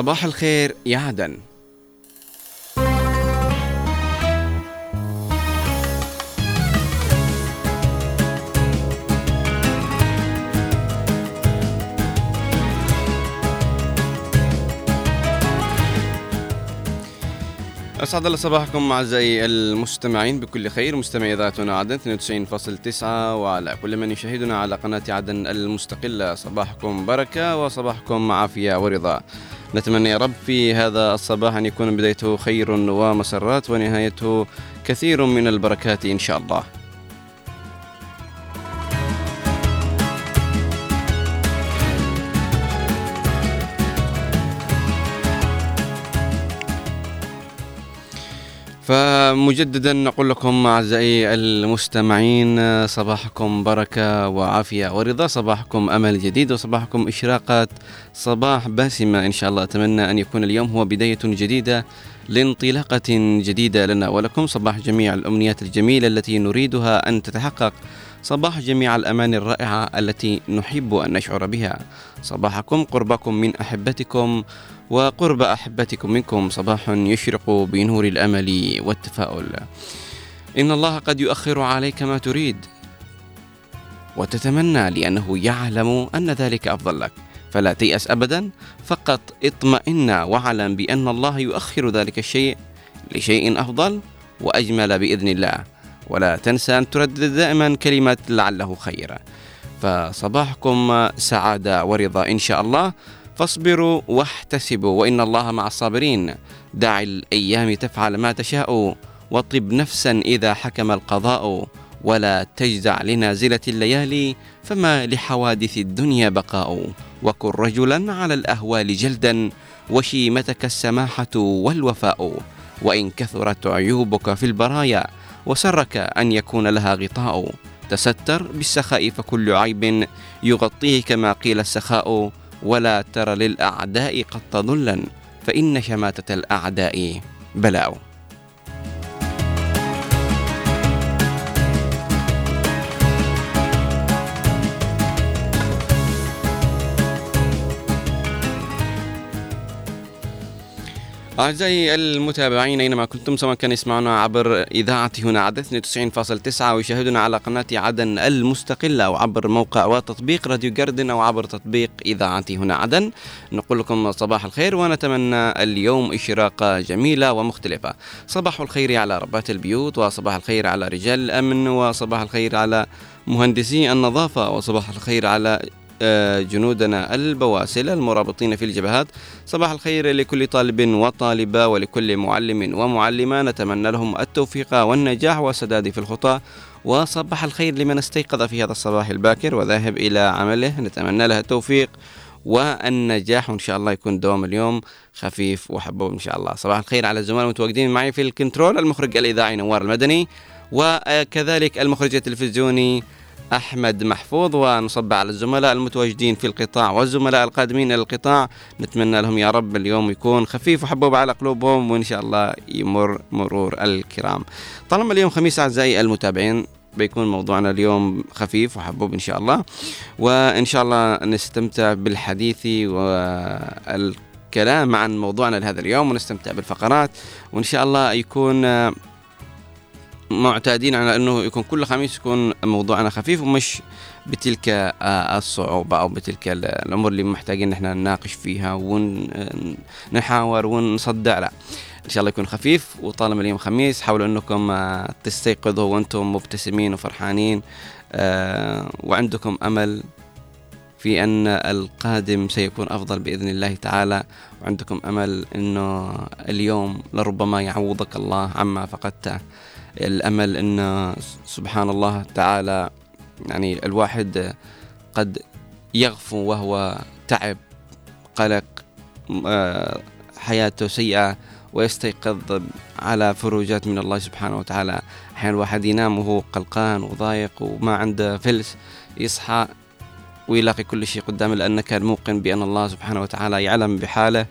صباح الخير يا عدن. أسعد الله صباحكم أعزائي المستمعين بكل خير. مستمعي إذاعتنا عدن 92.9 وعلى كل من يشاهدنا على قناة عدن المستقلة. صباحكم بركة وصباحكم عافية ورضا. نتمنى يا رب في هذا الصباح أن يكون بدايته خير ومسرات ونهايته كثير من البركات إن شاء الله. فمجددا نقول لكم أعزائي المستمعين صباحكم بركة وعافية ورضا صباحكم أمل جديد وصباحكم اشراقه صباح باسمة. إن شاء الله أتمنى أن يكون اليوم هو بداية جديدة لانطلاقة جديدة لنا ولكم صباح جميع الأمنيات الجميلة التي نريدها أن تتحقق صباح جميع الأمان الرائعة التي نحب أن نشعر بها. صباحكم قربكم من أحبتكم وقرب أحبتكم منكم صباح يشرق بنور الأمل والتفاؤل. إن الله قد يؤخر عليك ما تريد وتتمنى لأنه يعلم أن ذلك أفضل لك. فلا تيأس أبدا فقط اطمئن واعلم بأن الله يؤخر ذلك الشيء لشيء أفضل وأجمل بإذن الله. ولا تنسى أن تردد دائما كلمة لعله خير فصباحكم سعادة ورضا إن شاء الله. فاصبروا واحتسبوا وإن الله مع الصابرين. دع الأيام تفعل ما تشاء وطب نفسا إذا حكم القضاء. ولا تجزع لنازلة الليالي فما لحوادث الدنيا بقاء. وكن رجلا على الأهوال جلدا وشيمتك السماحة والوفاء. وإن كثرت عيوبك في البرايا وسرك أن يكون لها غطاء. تستر بالسخاء فكل عيب يغطيه كما قيل السخاء. ولا تر للأعداء قد تضلا فإن شماتة الأعداء بلاء أعزائي المتابعين أينما كنتم سواء كان يسمعنا عبر إذاعة هنا عدن 92.9 ويشاهدنا على قناة عدن المستقلة أو عبر موقع وتطبيق راديو جردن أو عبر تطبيق إذاعة هنا عدن. نقول لكم صباح الخير ونتمنى اليوم إشراقة جميلة ومختلفة. صباح الخير على ربات البيوت وصباح الخير على رجال الأمن وصباح الخير على مهندسي النظافة وصباح الخير على جنودنا البواسل المرابطين في الجبهات. صباح الخير لكل طالب وطالبة ولكل معلم ومعلمة. نتمنى لهم التوفيق والنجاح والسداد في الخطى. وصباح الخير لمن استيقظ في هذا الصباح الباكر وذاهب إلى عمله. نتمنى له التوفيق والنجاح. وإن شاء الله يكون دوام اليوم خفيف وحبوب إن شاء الله. صباح الخير على الزملاء المتواجدين معي في الكنترول المخرج الإذاعي نوار المدني وكذلك المخرج التلفزيوني أحمد محفوظ ونصب على الزملاء المتواجدين في القطاع والزملاء القادمين إلى القطاع. نتمنى لهم يا رب اليوم يكون خفيف وحبوب على قلوبهم وإن شاء الله يمر مرور الكرام. طالما اليوم خميس أعزائي المتابعين بيكون موضوعنا اليوم خفيف وحبوب إن شاء الله. وإن شاء الله نستمتع بالحديث والكلام عن موضوعنا لهذا اليوم ونستمتع بالفقرات. وإن شاء الله يكون معتادين على أنه يكون كل خميس يكون موضوعنا خفيف ومش بتلك آه، الصعوبة أو بتلك الأمور اللي محتاجين نحن نناقش فيها ونحاور ونصدع لا إن شاء الله يكون خفيف. وطالما اليوم خميس حاولوا أنكم آه، تستيقظوا وأنتم مبتسمين وفرحانين آه، وعندكم أمل في أن القادم سيكون أفضل بإذن الله تعالى. وعندكم أمل أنه اليوم لربما يعوضك الله عما فقدته. الأمل إن سبحان الله تعالى يعني الواحد قد يغفو وهو تعب قلق آه، حياته سيئة ويستيقظ على فروجات من الله سبحانه وتعالى. أحيانا الواحد ينام وهو قلقان وضايق وما عنده فلس يصحى ويلاقي كل شيء قدامه لأنه كان موقن بأن الله سبحانه وتعالى يعلم بحاله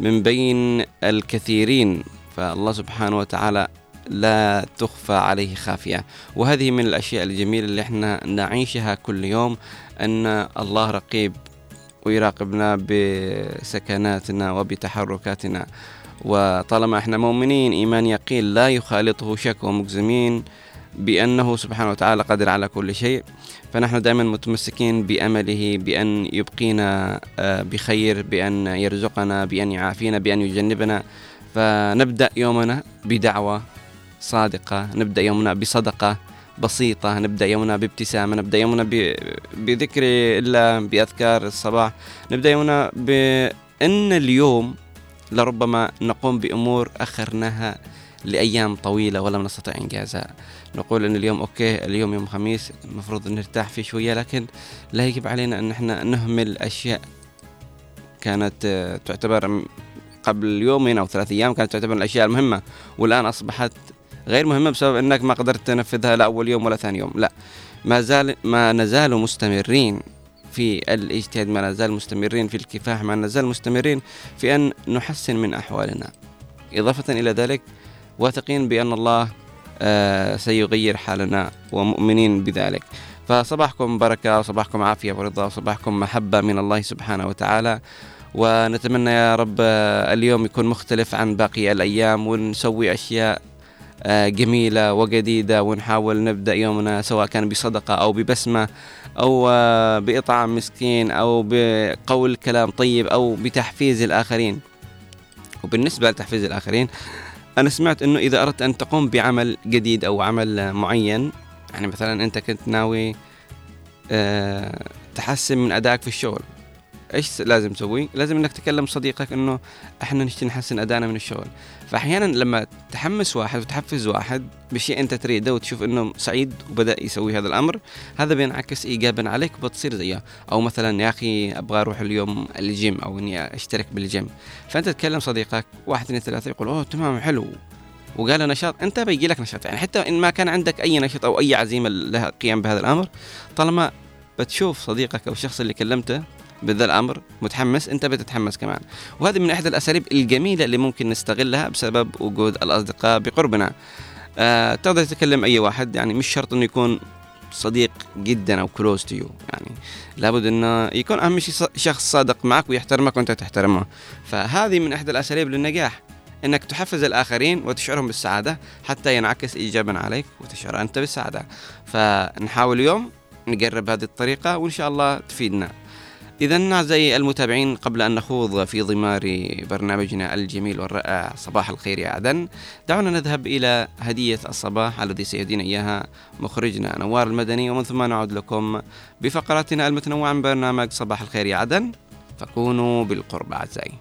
من بين الكثيرين. فالله سبحانه وتعالى لا تخفى عليه خافية. وهذه من الأشياء الجميلة اللي إحنا نعيشها كل يوم أن الله رقيب ويراقبنا بسكناتنا وبتحركاتنا. وطالما إحنا مؤمنين إيمان يقين لا يخالطه شك ومجزمين بأنه سبحانه وتعالى قادر على كل شيء. فنحن دائما متمسكين بأمله بأن يبقينا آه، بخير بأن يرزقنا بأن يعافينا بأن يجنبنا. فنبدأ يومنا بدعوة صادقة نبدأ يومنا بصدقة بسيطة نبدأ يومنا بابتسامة نبدأ يومنا بذكر الله بأذكار الصباح نبدأ يومنا بأن اليوم لربما نقوم بأمور أخرناها لأيام طويلة ولم نستطع إنجازها. نقول أن اليوم أوكي اليوم يوم خميس المفروض نرتاح فيه شوية لكن لا يجب علينا أن إحنا نهمل أشياء كانت تعتبر قبل يومين أو ثلاث أيام كانت تعتبر الأشياء المهمة والآن أصبحت غير مهمة بسبب أنك ما قدرت تنفذها لا أول يوم ولا ثاني يوم. لا ما زال ما نزال مستمرين في الاجتهاد ما نزال مستمرين في الكفاح ما نزال مستمرين في أن نحسن من أحوالنا. إضافة إلى ذلك واثقين بأن الله آه، سيغير حالنا ومؤمنين بذلك. فصباحكم بركة وصباحكم عافية ورضا وصباحكم محبة من الله سبحانه وتعالى. ونتمنى يا رب آه، اليوم يكون مختلف عن باقي الأيام ونسوي أشياء آه، جميلة وجديدة ونحاول نبدأ يومنا سواء كان بصدقة أو ببسمة أو بإطعام مسكين أو بقول كلام طيب أو بتحفيز الآخرين. وبالنسبة لتحفيز الآخرين أنا سمعت أنه إذا أردت أن تقوم بعمل جديد أو عمل معين يعني مثلا أنت كنت ناوي أه تحسن من أدائك في الشغل إيش لازم تسوي؟ لازم إنك تكلم صديقك إنه إحنا نشتي نحسن أدائنا من الشغل، فاحيانا لما تحمس واحد وتحفز واحد بشيء أنت تريده وتشوف إنه سعيد وبدأ يسوي هذا الأمر، هذا بينعكس ايجابا عليك وبتصير زيه، أو مثلا يا أخي أبغى أروح اليوم الجيم أو إني أشترك بالجيم، فأنت تكلم صديقك واحد اثنين ثلاثة يقول أوه تمام حلو. وقال نشاط أنت بيجي لك نشاط. يعني حتى إن ما كان عندك أي نشاط أو أي عزيمة لها قيام بهذا الأمر طالما بتشوف صديقك أو الشخص اللي كلمته بذا الأمر متحمس أنت بتتحمس كمان. وهذه من إحدى الأساليب الجميلة اللي ممكن نستغلها بسبب وجود الأصدقاء بقربنا. آه تقدر تكلم أي واحد يعني مش شرط إنه يكون صديق جدا أو close to you يعني لابد إنه يكون أهم شيء شخص صادق معك ويحترمك وأنت تحترمه. فهذه من إحدى الأساليب للنجاح إنك تحفز الآخرين وتشعرهم بالسعادة حتى ينعكس ايجابا عليك وتشعر أنت بالسعادة. فنحاول اليوم نقرب هذه الطريقة وإن شاء الله تفيدنا. إذا أعزائي المتابعين قبل أن نخوض في ضمار برنامجنا الجميل والرائع صباح الخير يا عدن دعونا نذهب إلى هدية الصباح الذي سيهدينا إياها مخرجنا نوار المدني ومن ثم نعود لكم بفقراتنا المتنوعة من برنامج صباح الخير يا عدن فكونوا بالقرب أعزائي.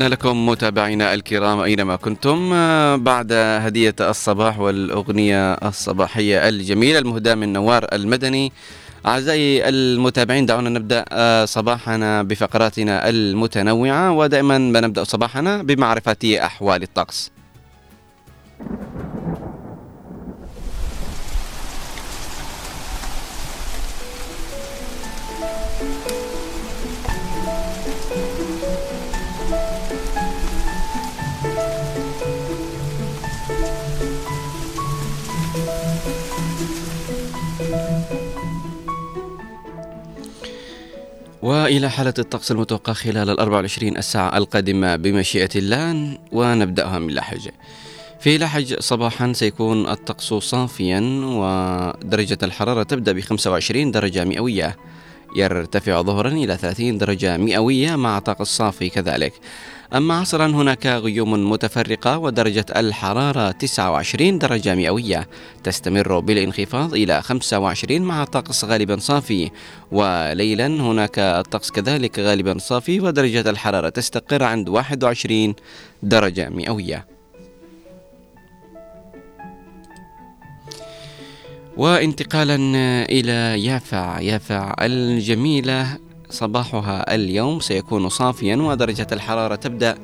عدنا لكم متابعينا الكرام أينما كنتم. آه، بعد هدية الصباح والأغنية الصباحية الجميلة المهداة من نوار المدني. أعزائي المتابعين دعونا نبدأ آه، صباحنا بفقراتنا المتنوعة. ودائما ما نبدأ صباحنا بمعرفة أحوال الطقس. وإلى حالة الطقس المتوقع خلال ال 24 الساعة القادمة بمشيئة الله ونبدأها من لحج. في لحج صباحا سيكون الطقس صافيا ودرجة الحرارة تبدأ ب 25 درجة مئوية. يرتفع ظهرا إلى 30 درجة مئوية مع طقس صافي كذلك. أما عصرا هناك غيوم متفرقة ودرجة الحرارة 29 درجة مئوية. تستمر بالانخفاض إلى 25 مع طقس غالبا صافي. وليلا هناك الطقس كذلك غالبا صافي ودرجة الحرارة تستقر عند 21 درجة مئوية. وانتقالا إلى يافع يافع الجميلة صباحها اليوم سيكون صافيا ودرجة الحرارة تبدأ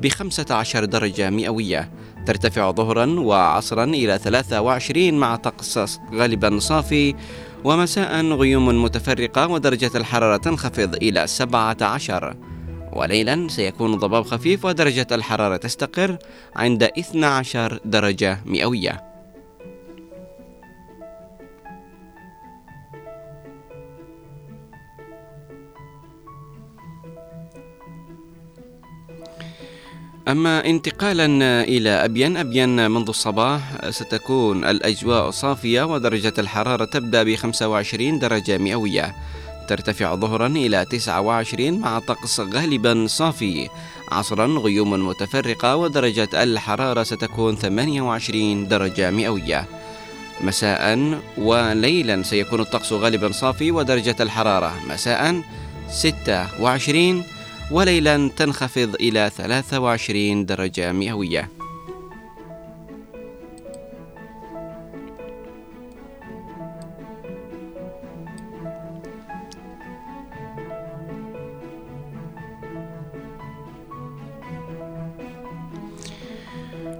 بخمسة عشر درجة مئوية. ترتفع ظهرا وعصرا إلى 23 مع طقس غالبا صافي ومساء غيوم متفرقة ودرجة الحرارة تنخفض إلى 17 وليلا سيكون ضباب خفيف ودرجة الحرارة تستقر عند 12 درجة مئوية. أما انتقالا إلى أبين أبين منذ الصباح ستكون الأجواء صافية ودرجة الحرارة تبدأ ب 25 درجة مئوية. ترتفع ظهرا إلى 29 مع طقس غالبا صافي. عصرا غيوم متفرقة ودرجة الحرارة ستكون 28 درجة مئوية. مساء وليلا سيكون الطقس غالبا صافي ودرجة الحرارة مساء 26 وليلا تنخفض إلى 23 درجة مئوية.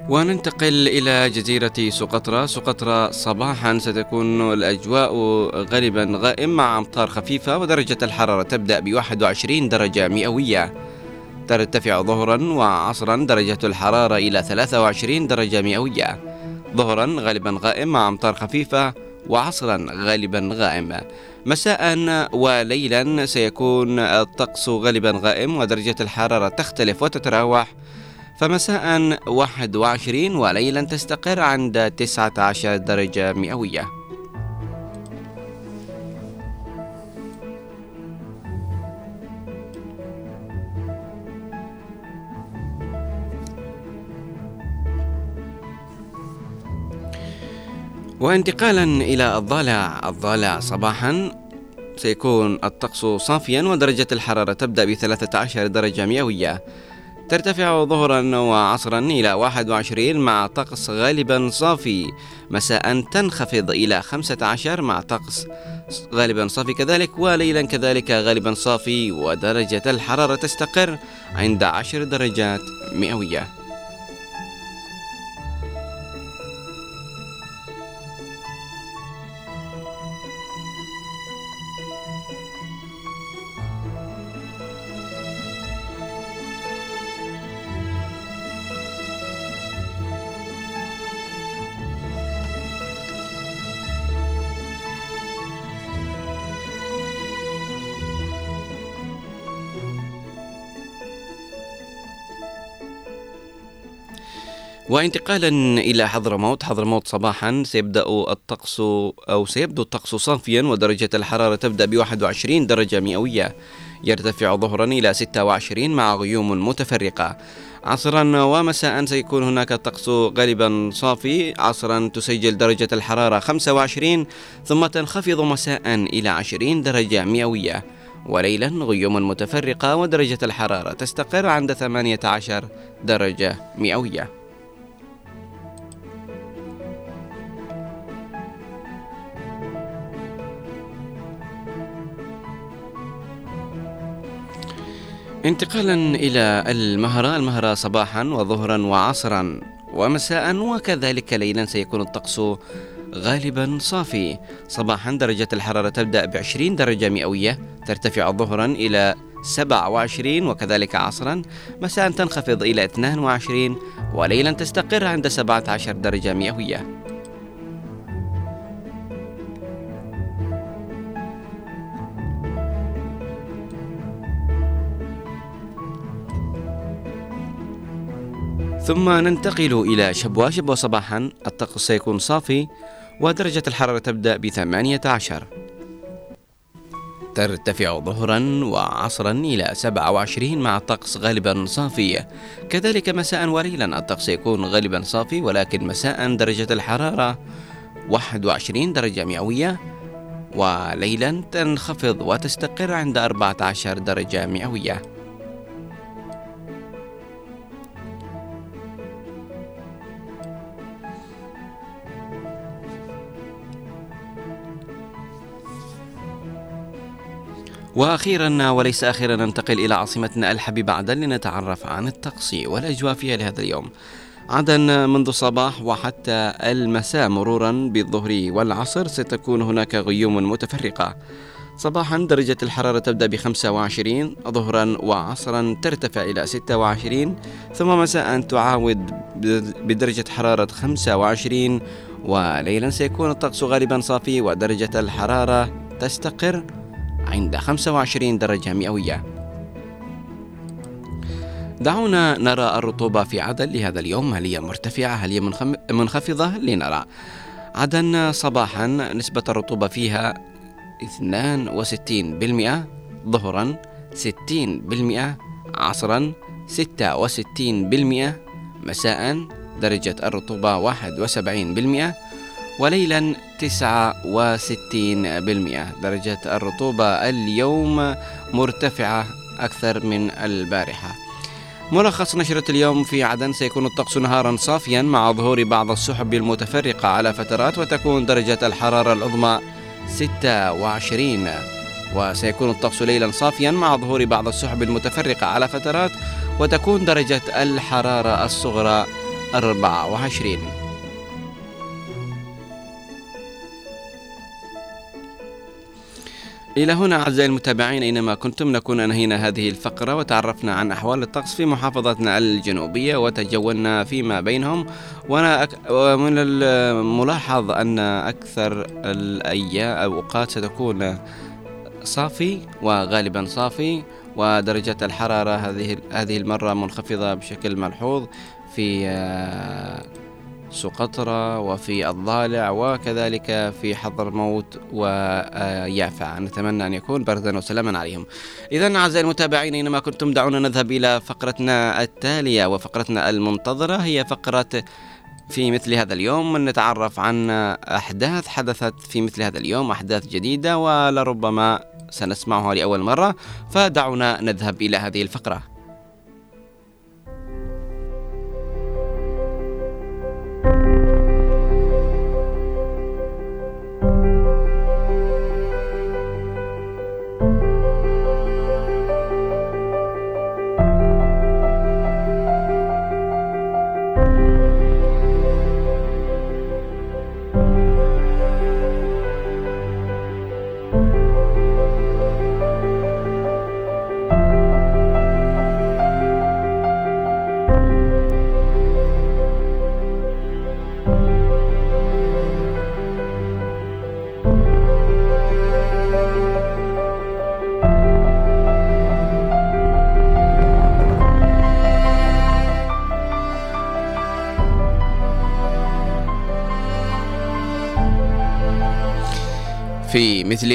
وننتقل إلى جزيرة سقطرى سقطرى صباحا ستكون الأجواء غالبا غائم مع أمطار خفيفة ودرجة الحرارة تبدأ ب 21 درجة مئوية. ترتفع ظهرا وعصرا درجة الحرارة إلى 23 درجة مئوية. ظهرا غالبا غائم مع أمطار خفيفة وعصرا غالبا غائم. مساء وليلا سيكون الطقس غالبا غائم ودرجة الحرارة تختلف وتتراوح. فمساء 21 وليلا تستقر عند 19 درجة مئوية. وانتقالا إلى الضالع الضالع صباحا. سيكون الطقس صافيا ودرجة الحرارة تبدأ ب 13 درجة مئوية. ترتفع ظهرا وعصرا إلى 21 مع طقس غالبا صافي. مساء تنخفض إلى 15 مع طقس غالبا صافي كذلك وليلا كذلك غالبا صافي ودرجة الحرارة تستقر عند 10 درجات مئوية. وانتقالا إلى حضرموت. حضرموت صباحا سيبدأ الطقس أو سيبدو الطقس صافيا ودرجة الحرارة تبدأ ب 21 درجة مئوية. يرتفع ظهرا إلى 26 مع غيوم متفرقة. عصرا ومساء سيكون هناك الطقس غالبا صافي. عصرا تسجل درجة الحرارة 25 ثم تنخفض مساء إلى 20 درجة مئوية. وليلا غيوم متفرقة ودرجة الحرارة تستقر عند 18 درجة مئوية. انتقالا إلى المهرة المهرة صباحا وظهرا وعصرا ومساء وكذلك ليلا سيكون الطقس غالبا صافي. صباحا درجة الحرارة تبدأ ب 20 درجة مئوية ترتفع ظهرا إلى 27 وكذلك عصرا مساء تنخفض إلى 22 وليلا تستقر عند 17 درجة مئوية. ثم ننتقل إلى شبوة. شبوة صباحا. الطقس سيكون صافي ودرجة الحرارة تبدأ بثمانية عشر. ترتفع ظهرا وعصرا إلى 27 مع الطقس غالبا صافي. كذلك مساء وليلا الطقس يكون غالبا صافي ولكن مساء درجة الحرارة 21 درجة مئوية وليلا تنخفض وتستقر عند 14 درجة مئوية. وأخيرا وليس أخيرا ننتقل إلى عاصمتنا الحبيبه عدن لنتعرف عن الطقس والأجواء فيها لهذا اليوم. عدن منذ الصباح وحتى المساء مرورا بالظهر والعصر ستكون هناك غيوم متفرقة. صباحا درجة الحرارة تبدأ ب 25 ظهرا وعصرا ترتفع إلى 26 ثم مساء تعاود بدرجة حرارة 25 وليلا سيكون الطقس غالبا صافي ودرجة الحرارة تستقر عند 25 درجة مئوية. دعونا نرى الرطوبة في عدن لهذا اليوم. هل هي مرتفعة؟ هل هي منخفضة؟ لنرى. عدن صباحا نسبة الرطوبة فيها 62% ظهرا 60% عصرا 66% مساء درجة الرطوبة 71% وليلا 69% درجة الرطوبة اليوم مرتفعة أكثر من البارحة. ملخص نشرة اليوم في عدن سيكون الطقس نهارا صافيا مع ظهور بعض السحب المتفرقة على فترات وتكون درجة الحرارة العظمى 26 وسيكون الطقس ليلا صافيا مع ظهور بعض السحب المتفرقة على فترات وتكون درجة الحرارة الصغرى 24 إلى هنا أعزائي المتابعين أينما كنتم نكون أنهينا هذه الفقرة وتعرفنا عن أحوال الطقس في محافظتنا الجنوبية وتجولنا فيما بينهم. وأنا ومن الملاحظ أن أكثر الأيام أوقات ستكون صافي وغالبا صافي ودرجة الحرارة هذه هذه المرة منخفضة بشكل ملحوظ في سقطرى وفي الضالع وكذلك في حضرموت ويافع. نتمنى أن يكون بردا وسلاما عليهم. إذا أعزائي المتابعين أينما كنتم دعونا نذهب إلى فقرتنا التالية وفقرتنا المنتظرة. هي فقرة في مثل هذا اليوم. نتعرف عن أحداث حدثت في مثل هذا اليوم أحداث جديدة ولربما سنسمعها لأول مرة. فدعونا نذهب إلى هذه الفقرة.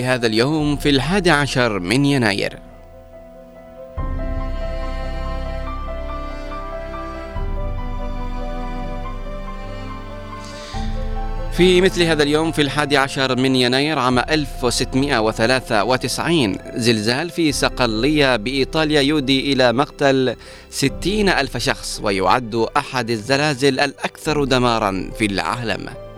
هذا اليوم في الحادي عشر من يناير. في مثل هذا اليوم في الحادي عشر من يناير عام 1693 زلزال في صقلية بإيطاليا يودي إلى مقتل 60 ألف شخص ويعد أحد الزلازل الأكثر دمارا في العالم.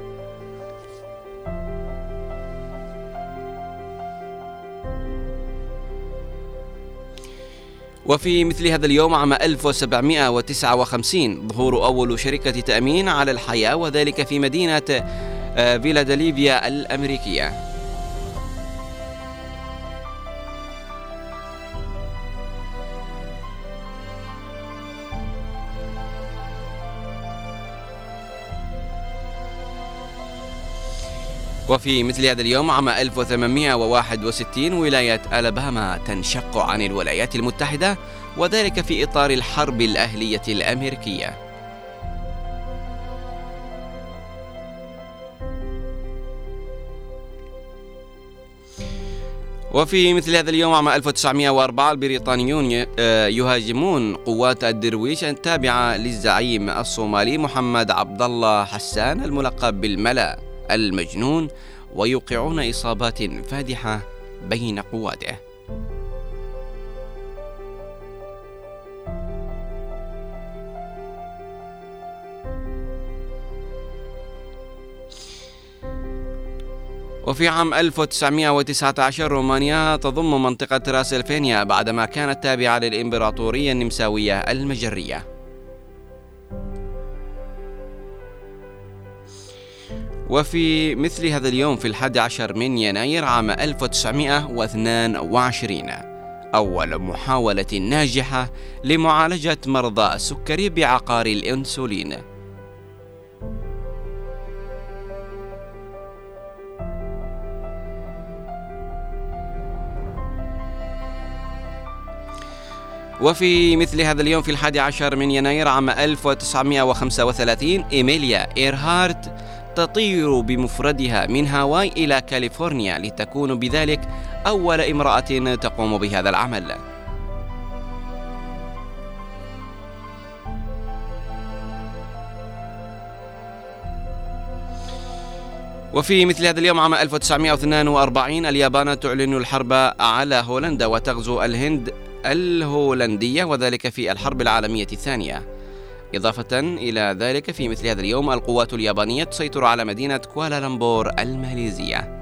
وفي مثل هذا اليوم عام 1759 ظهور أول شركة تأمين على الحياة وذلك في مدينة آه، فيلادلفيا الأمريكية. وفي مثل هذا اليوم عام 1861 ولاية ألاباما تنشق عن الولايات المتحدة وذلك في إطار الحرب الأهلية الأمريكية. وفي مثل هذا اليوم عام 1904 البريطانيون آه، يهاجمون قوات الدرويش التابعة للزعيم الصومالي محمد عبد الله حسان الملقب بالملأ. المجنون ويوقعون إصابات فادحة بين قواته. وفي عام 1919 رومانيا تضم منطقة راسلفينيا بعدما كانت تابعة للإمبراطورية النمساوية المجرية. وفي مثل هذا اليوم في الحادي عشر من يناير عام 1922 أول محاولة ناجحة لمعالجة مرضى السكري بعقار الأنسولين. وفي مثل هذا اليوم في الحادي عشر من يناير عام 1935 إيميليا إيرهارت تطير بمفردها من هاواي إلى كاليفورنيا لتكون بذلك أول امرأة تقوم بهذا العمل. وفي مثل هذا اليوم عام 1942 اليابان تعلن الحرب على هولندا وتغزو الهند الهولندية وذلك في الحرب العالمية الثانية. إضافة إلى ذلك في مثل هذا اليوم القوات اليابانية تسيطر على مدينة كوالالمبور الماليزية.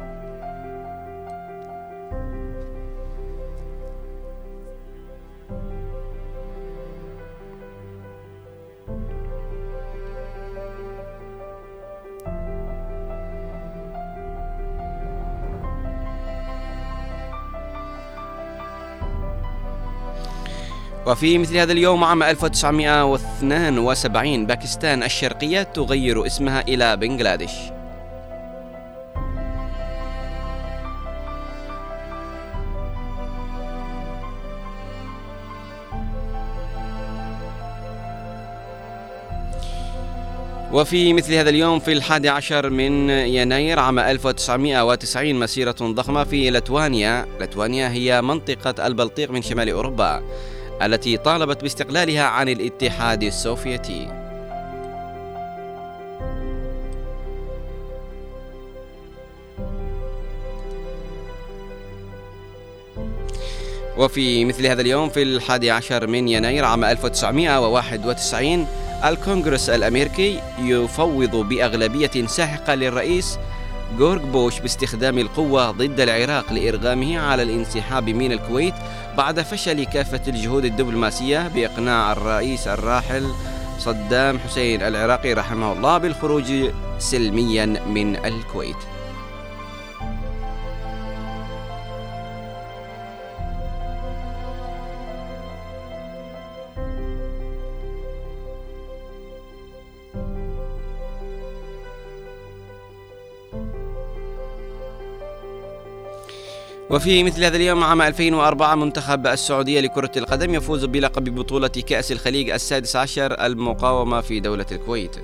وفي مثل هذا اليوم عام 1972 باكستان الشرقية تغير اسمها إلى بنغلاديش. وفي مثل هذا اليوم في الحادي عشر من يناير عام 1990 مسيرة ضخمة في لتوانيا لتوانيا هي منطقة البلطيق من شمال أوروبا. التي طالبت باستقلالها عن الاتحاد السوفيتي. وفي مثل هذا اليوم في الحادي عشر من يناير عام 1991 الكونغرس الأمريكي يفوض بأغلبية ساحقة للرئيس جورج بوش باستخدام القوة ضد العراق لإرغامه على الانسحاب من الكويت بعد فشل كافة الجهود الدبلوماسية بإقناع الرئيس الراحل صدام حسين العراقي رحمه الله بالخروج سلميا من الكويت. وفي مثل هذا اليوم عام 2004 منتخب السعودية لكرة القدم يفوز بلقب بطولة كأس الخليج السادس عشر المقاومة في دولة الكويت.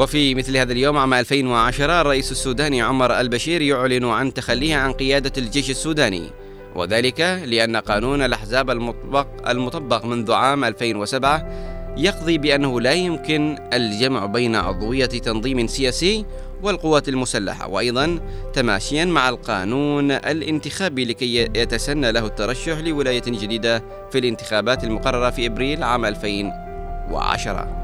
وفي مثل هذا اليوم عام 2010 الرئيس السوداني عمر البشير يعلن عن تخليه عن قيادة الجيش السوداني. وذلك لأن قانون الأحزاب المطبق, المطبق منذ عام 2007 يقضي بأنه لا يمكن الجمع بين عضوية تنظيم سياسي والقوات المسلحة وأيضا تماشيا مع القانون الانتخابي لكي يتسنى له الترشح لولاية جديدة في الانتخابات المقررة في إبريل عام 2010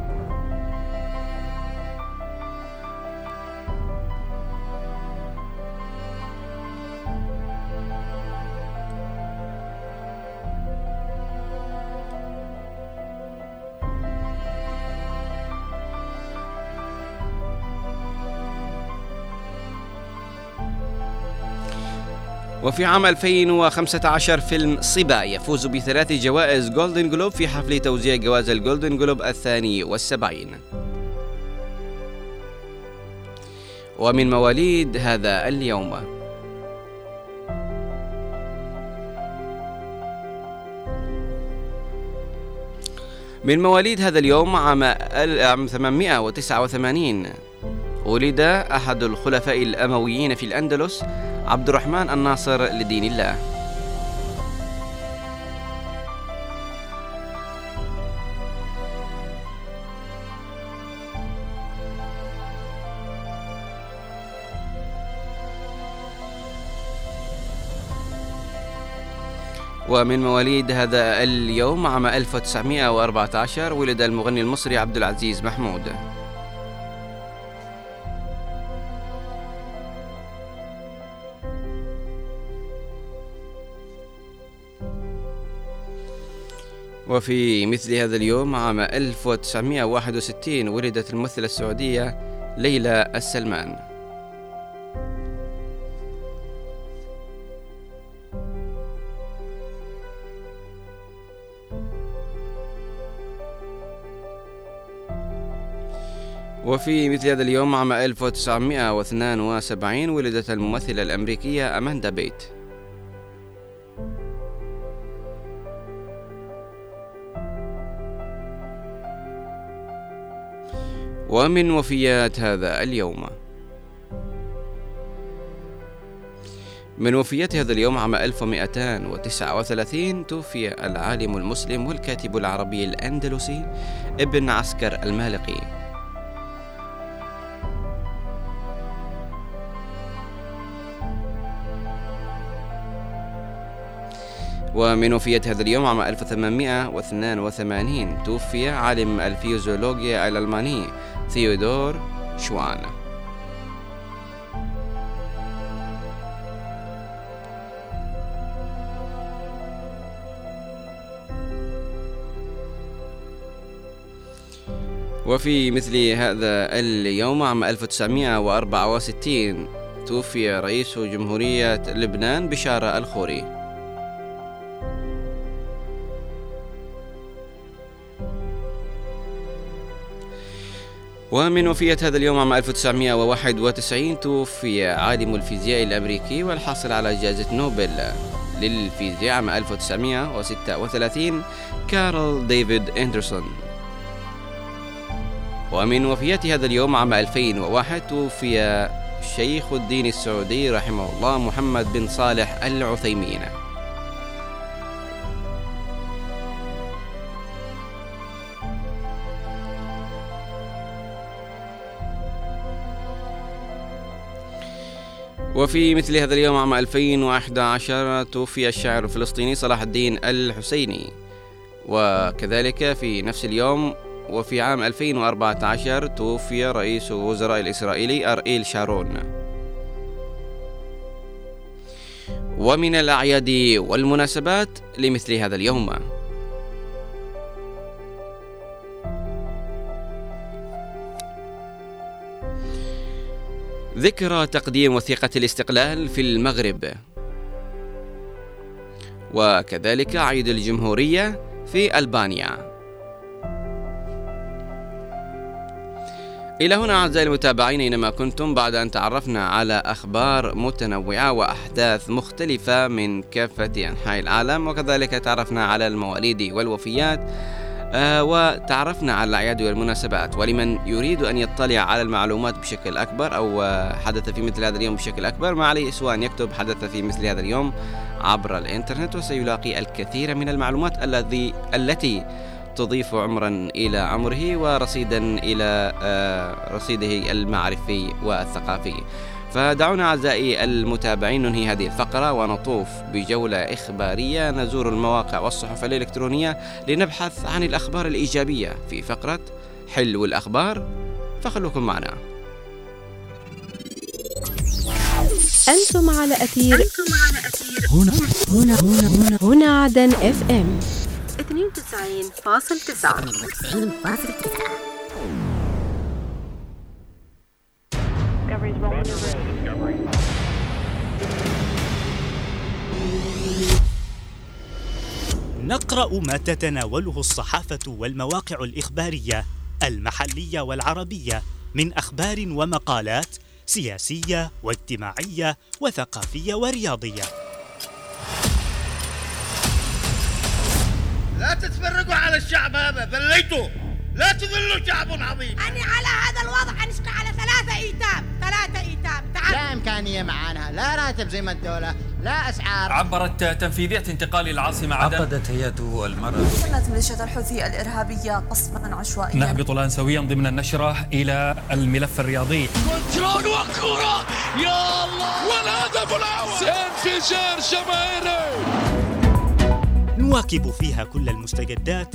وفي عام 2015 فيلم صبا يفوز بثلاث جوائز جولدن جلوب في حفل توزيع جوائز الجولدن جلوب الثاني والسبعين. ومن مواليد هذا اليوم. من مواليد هذا اليوم عام 889 ولد أحد الخلفاء الأمويين في الأندلس عبد الرحمن الناصر لدين الله. ومن مواليد هذا اليوم عام 1914 ولد المغني المصري عبد العزيز محمود. وفي مثل هذا اليوم عام 1961 ولدت الممثلة السعودية ليلى السلمان. وفي مثل هذا اليوم عام 1972 ولدت الممثلة الأمريكية أماندا بيت. ومن وفيات هذا اليوم. من وفيات هذا اليوم عام 1239 توفي العالم المسلم والكاتب العربي الأندلسي ابن عسكر المالقي. ومن وفيات هذا اليوم عام 1882 توفي عالم الفيزيولوجيا الألماني ثيودور شوان. وفي مثل هذا اليوم عام 1964 توفي رئيس جمهورية لبنان بشارة الخوري. ومن وفية هذا اليوم عام 1991 توفي عالم الفيزياء الأمريكي والحاصل على جائزة نوبل للفيزياء عام 1936 كارل ديفيد أندرسون. ومن وفيات هذا اليوم عام 2001 توفي شيخ الدين السعودي رحمه الله محمد بن صالح العثيمين. وفي مثل هذا اليوم عام 2011 توفي الشاعر الفلسطيني صلاح الدين الحسيني. وكذلك في نفس اليوم وفي عام 2014 توفي رئيس الوزراء الإسرائيلي أرئيل شارون. ومن الأعياد والمناسبات لمثل هذا اليوم. ذكرى تقديم وثيقة الاستقلال في المغرب. وكذلك عيد الجمهورية في ألبانيا. إلى هنا أعزائي المتابعين أينما كنتم بعد أن تعرفنا على أخبار متنوعة وأحداث مختلفة من كافة أنحاء العالم وكذلك تعرفنا على المواليد والوفيات آه، وتعرفنا على الأعياد والمناسبات ولمن يريد أن يطلع على المعلومات بشكل أكبر أو آه، حدث في مثل هذا اليوم بشكل أكبر ما عليه سوى أن يكتب حدث في مثل هذا اليوم عبر الإنترنت وسيلاقي الكثير من المعلومات الذي التي تضيف عمرا إلى عمره ورصيدا إلى آه، رصيده المعرفي والثقافي. فدعونا أعزائي المتابعين ننهي هذه الفقرة ونطوف بجولة إخبارية. نزور المواقع والصحف الإلكترونية لنبحث عن الأخبار الإيجابية في فقرة حلو الأخبار فخلوكم معنا. أنتم على أثير هنا هنا هنا هنا, هنا عدن اف ام 92.9 نقرأ ما تتناوله الصحافة والمواقع الإخبارية المحلية والعربية من أخبار ومقالات سياسية واجتماعية وثقافية ورياضية. لا تتفرقوا على الشعب هذا ذليتوا لا تذلوا شعب عظيم. أني على هذا الوضع أنشق على ثلاثة إيتام ثلاثة إيتام. تعال. لا إمكانية معانا لا راتب زي ما الدولة لا أسعار. عبرت تنفيذية انتقال العاصمة عدن. عقدت هيئة المرأة. كانت ميليشيا الحوثي الإرهابية قصفا عشوائيا. نهبط الآن سويا ضمن النشرة إلى الملف الرياضي. كنترول وكرة! يا الله! والهدف الأول! انفجار جماهيري نواكب فيها كل المستجدات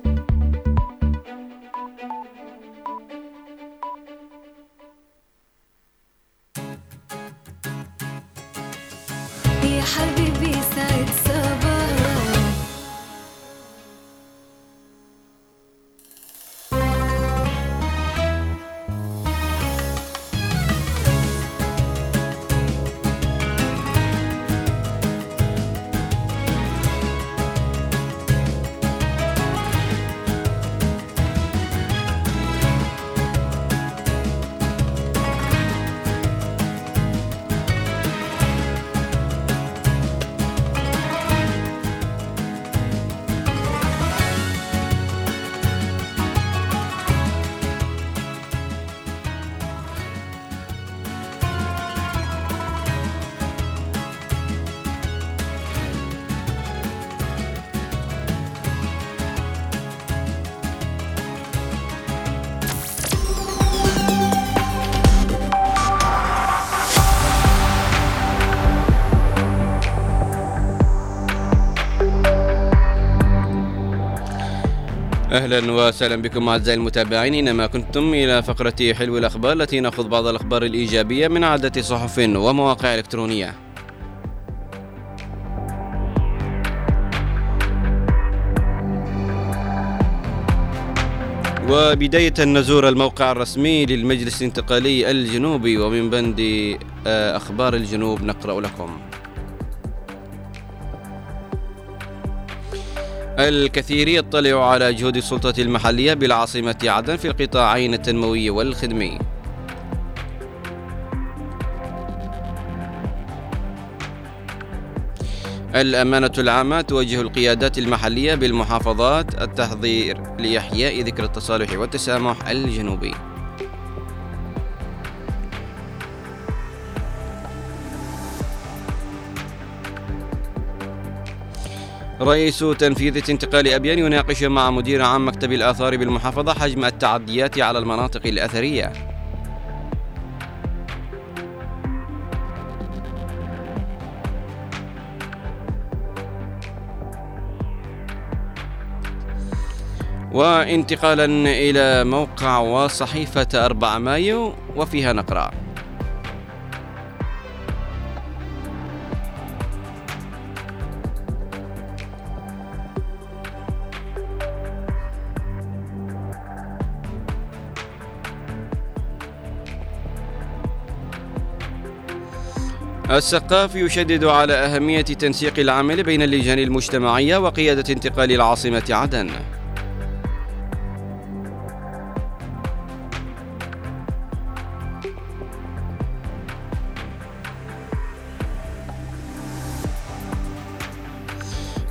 أهلا وسهلا بكم أعزائي المتابعين اينما كنتم إلى فقرة حلو الأخبار التي ناخذ بعض الأخبار الإيجابية من عدة صحف ومواقع إلكترونية. وبداية نزور الموقع الرسمي للمجلس الانتقالي الجنوبي ومن بند آه، أخبار الجنوب نقرأ لكم الكثير يطلع على جهود السلطة المحلية بالعاصمة عدن في القطاعين التنموي والخدمي. الأمانة العامة توجه القيادات المحلية بالمحافظات التحضير لإحياء ذكر التصالح والتسامح الجنوبي. رئيس تنفيذية انتقال أبيان يناقش مع مدير عام مكتب الآثار بالمحافظة حجم التعديات على المناطق الأثرية. وانتقالا إلى موقع وصحيفة 4 مايو وفيها نقرأ. السقاف يشدد على أهمية تنسيق العمل بين اللجان المجتمعية وقيادة انتقال العاصمة عدن.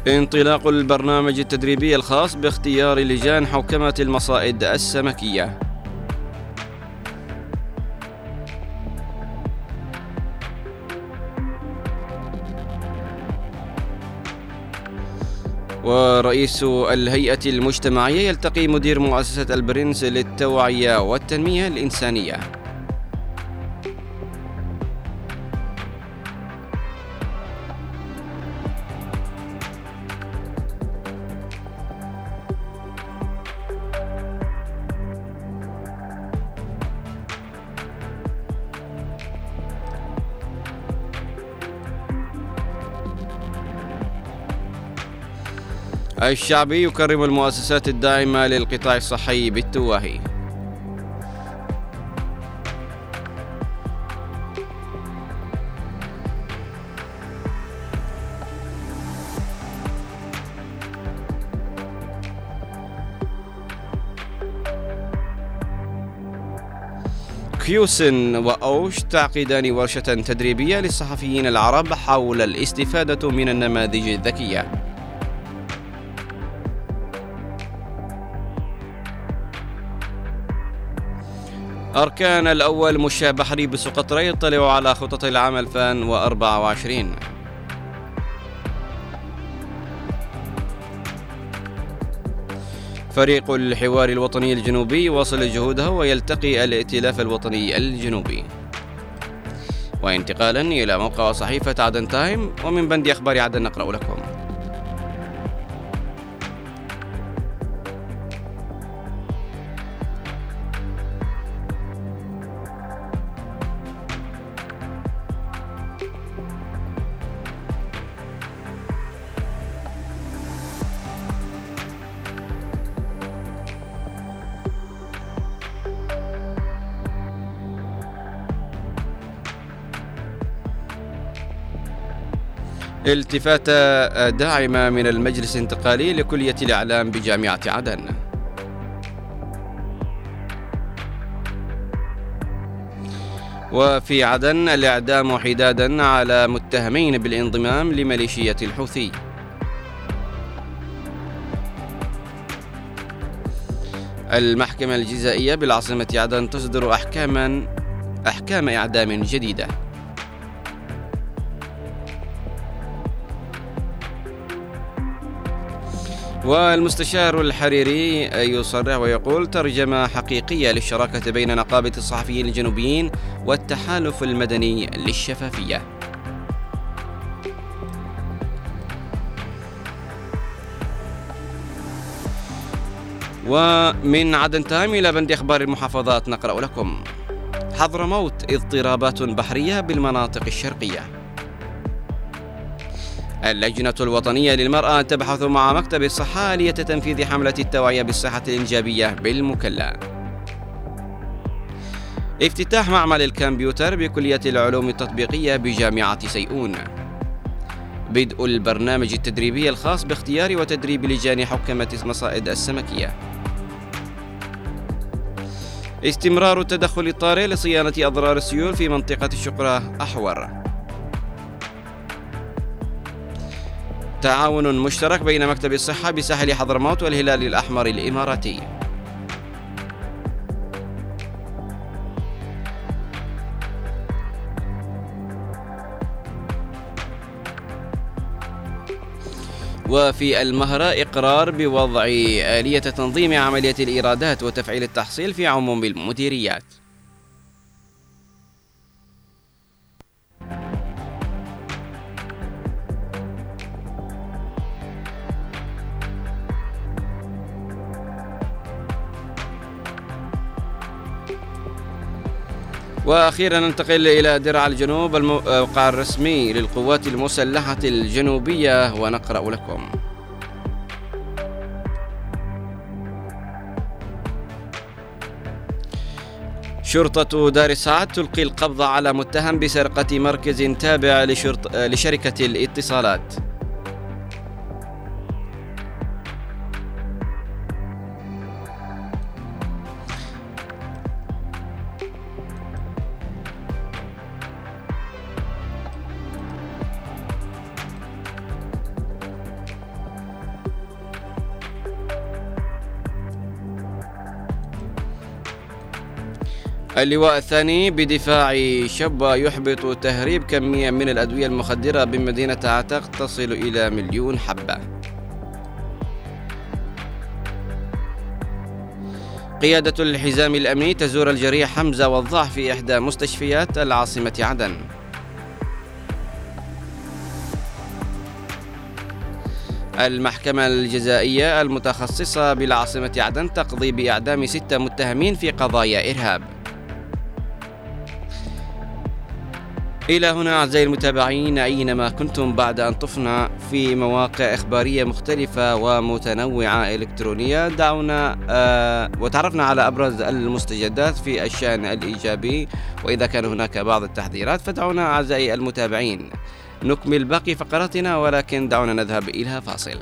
انطلاق البرنامج التدريبي الخاص باختيار لجان حوكمة المصائد السمكية. ورئيس الهيئة المجتمعية يلتقي مدير مؤسسة البرنس للتوعية والتنمية الإنسانية. الشعبي يكرم المؤسسات الداعمة للقطاع الصحي بالتواهي كيوسن وأوش تعقدان ورشة تدريبية للصحفيين العرب حول الاستفادة من النماذج الذكية. أركان الأول مشا بحري بسقطرى يطلع على خطط العام 2024 فريق الحوار الوطني الجنوبي واصل جهوده ويلتقي الائتلاف الوطني الجنوبي. وانتقالا إلى موقع صحيفة عدن تايم ومن بند أخبار عدن نقرأ لكم. التفاتة داعمة من المجلس الانتقالي لكلية الإعلام بجامعة عدن. وفي عدن الإعدام حدادا على متهمين بالانضمام لميليشية الحوثي. المحكمة الجزائية بالعاصمة عدن تصدر أحكاما أحكام إعدام جديدة. والمستشار الحريري يصرح ويقول ترجمة حقيقية للشراكة بين نقابة الصحفيين الجنوبيين والتحالف المدني للشفافية. ومن عدن تام إلى بند أخبار المحافظات نقرأ لكم. حضرموت اضطرابات بحرية بالمناطق الشرقية. اللجنة الوطنية للمرأة تبحث مع مكتب الصحة آلية تنفيذ حملة التوعية بالصحة الإنجابية بالمكلا افتتاح معمل الكمبيوتر بكلية العلوم التطبيقية بجامعة سيئون. بدء البرنامج التدريبي الخاص باختيار وتدريب لجان حكمة مصائد السمكية. استمرار التدخل الطارئ لصيانة أضرار السيول في منطقة الشقرة أحور. تعاون مشترك بين مكتب الصحة بساحل حضرموت والهلال الأحمر الإماراتي. وفي المهرة إقرار بوضع آلية تنظيم عملية الإيرادات وتفعيل التحصيل في عموم المديريات. وأخيرا ننتقل إلى درع الجنوب الموقع الرسمي للقوات المسلحة الجنوبية ونقرأ لكم. شرطة دار السعد تلقي القبض على متهم بسرقة مركز تابع لشرط لشركة الاتصالات. اللواء الثاني بدفاع شاب يحبط تهريب كمية من الأدوية المخدرة بمدينة عتاق تصل إلى مليون حبة. قيادة الحزام الأمني تزور الجريح حمزة والضع في إحدى مستشفيات العاصمة عدن. المحكمة الجزائية المتخصصة بالعاصمة عدن تقضي بإعدام ستة متهمين في قضايا إرهاب. إلى هنا أعزائي المتابعين أينما كنتم بعد أن طفنا في مواقع إخبارية مختلفة ومتنوعة إلكترونية دعونا آه وتعرفنا على أبرز المستجدات في الشأن الإيجابي وإذا كان هناك بعض التحذيرات فدعونا أعزائي المتابعين. نكمل باقي فقراتنا ولكن دعونا نذهب إلى فاصل.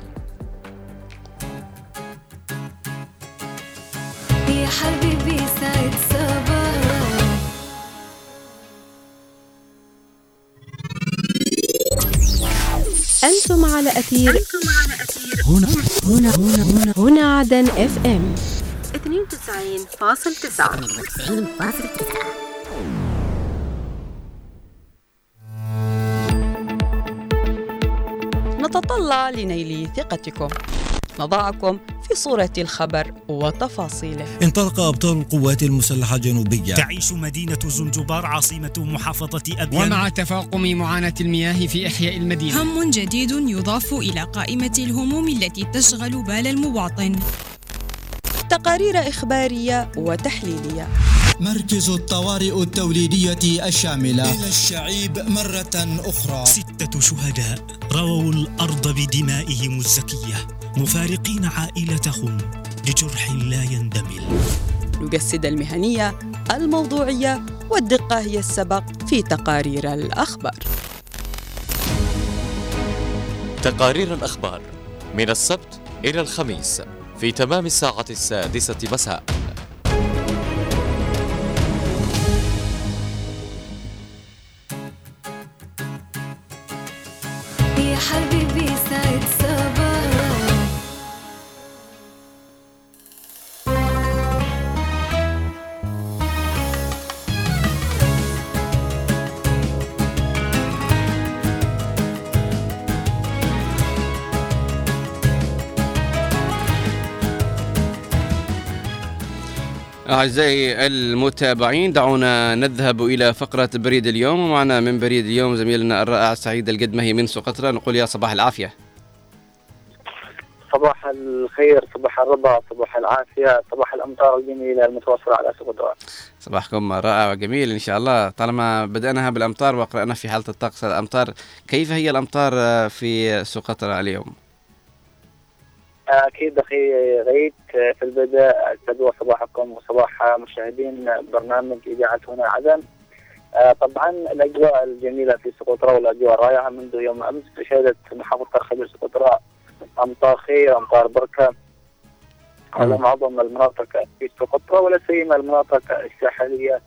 يا حبيبي سعد أنتم على أثير هنا. هنا. هنا. هنا. هنا عدن إف إم. 92.9 نتطلع لنيل ثقتكم. نضعكم في صورة الخبر وتفاصيله. انطلق أبطال القوات المسلحة الجنوبية تعيش مدينة زنجبار عاصمة محافظة أبيان. ومع تفاقم معاناة المياه في إحياء المدينة. هم جديد يضاف إلى قائمة الهموم التي تشغل بال المواطن. تقارير إخبارية وتحليلية. مركز الطوارئ التوليدية الشاملة. إلى الشعيب مرة أخرى. ستة شهداء رووا الأرض بدمائهم الزكية. مفارقين عائلتهم لجرح لا يندمل. نجسد المهنية الموضوعية والدقة هي السبق في تقارير الأخبار. تقارير الأخبار من السبت إلى الخميس في تمام الساعة السادسة مساء. يا حبيبي سعد صباح أعزائي المتابعين دعونا نذهب إلى فقرة بريد اليوم. ومعنا من بريد اليوم زميلنا الرائع سعيد القدمهي من سقطرى نقول يا صباح العافية. صباح الخير صباح الرضا صباح العافية صباح الأمطار الجميلة المتوفرة على سقطرى صباحكم رائع وجميل إن شاء الله. طالما بدأناها بالأمطار وقرأنا في حالة الطقس الأمطار كيف هي الأمطار في سقطرى اليوم؟ أكيد أخي غيث في البدء أسعد صباحكم وصباح مشاهدين برنامج إذاعة هنا عدن. آه، طبعا الأجواء الجميلة في سقطرى والأجواء الرائعة. منذ يوم أمس شهدت محافظة الخبير سقطرى أمطار خير أمطار بركة. على معظم المناطق في سقطرى ولا سيما المناطق الساحلية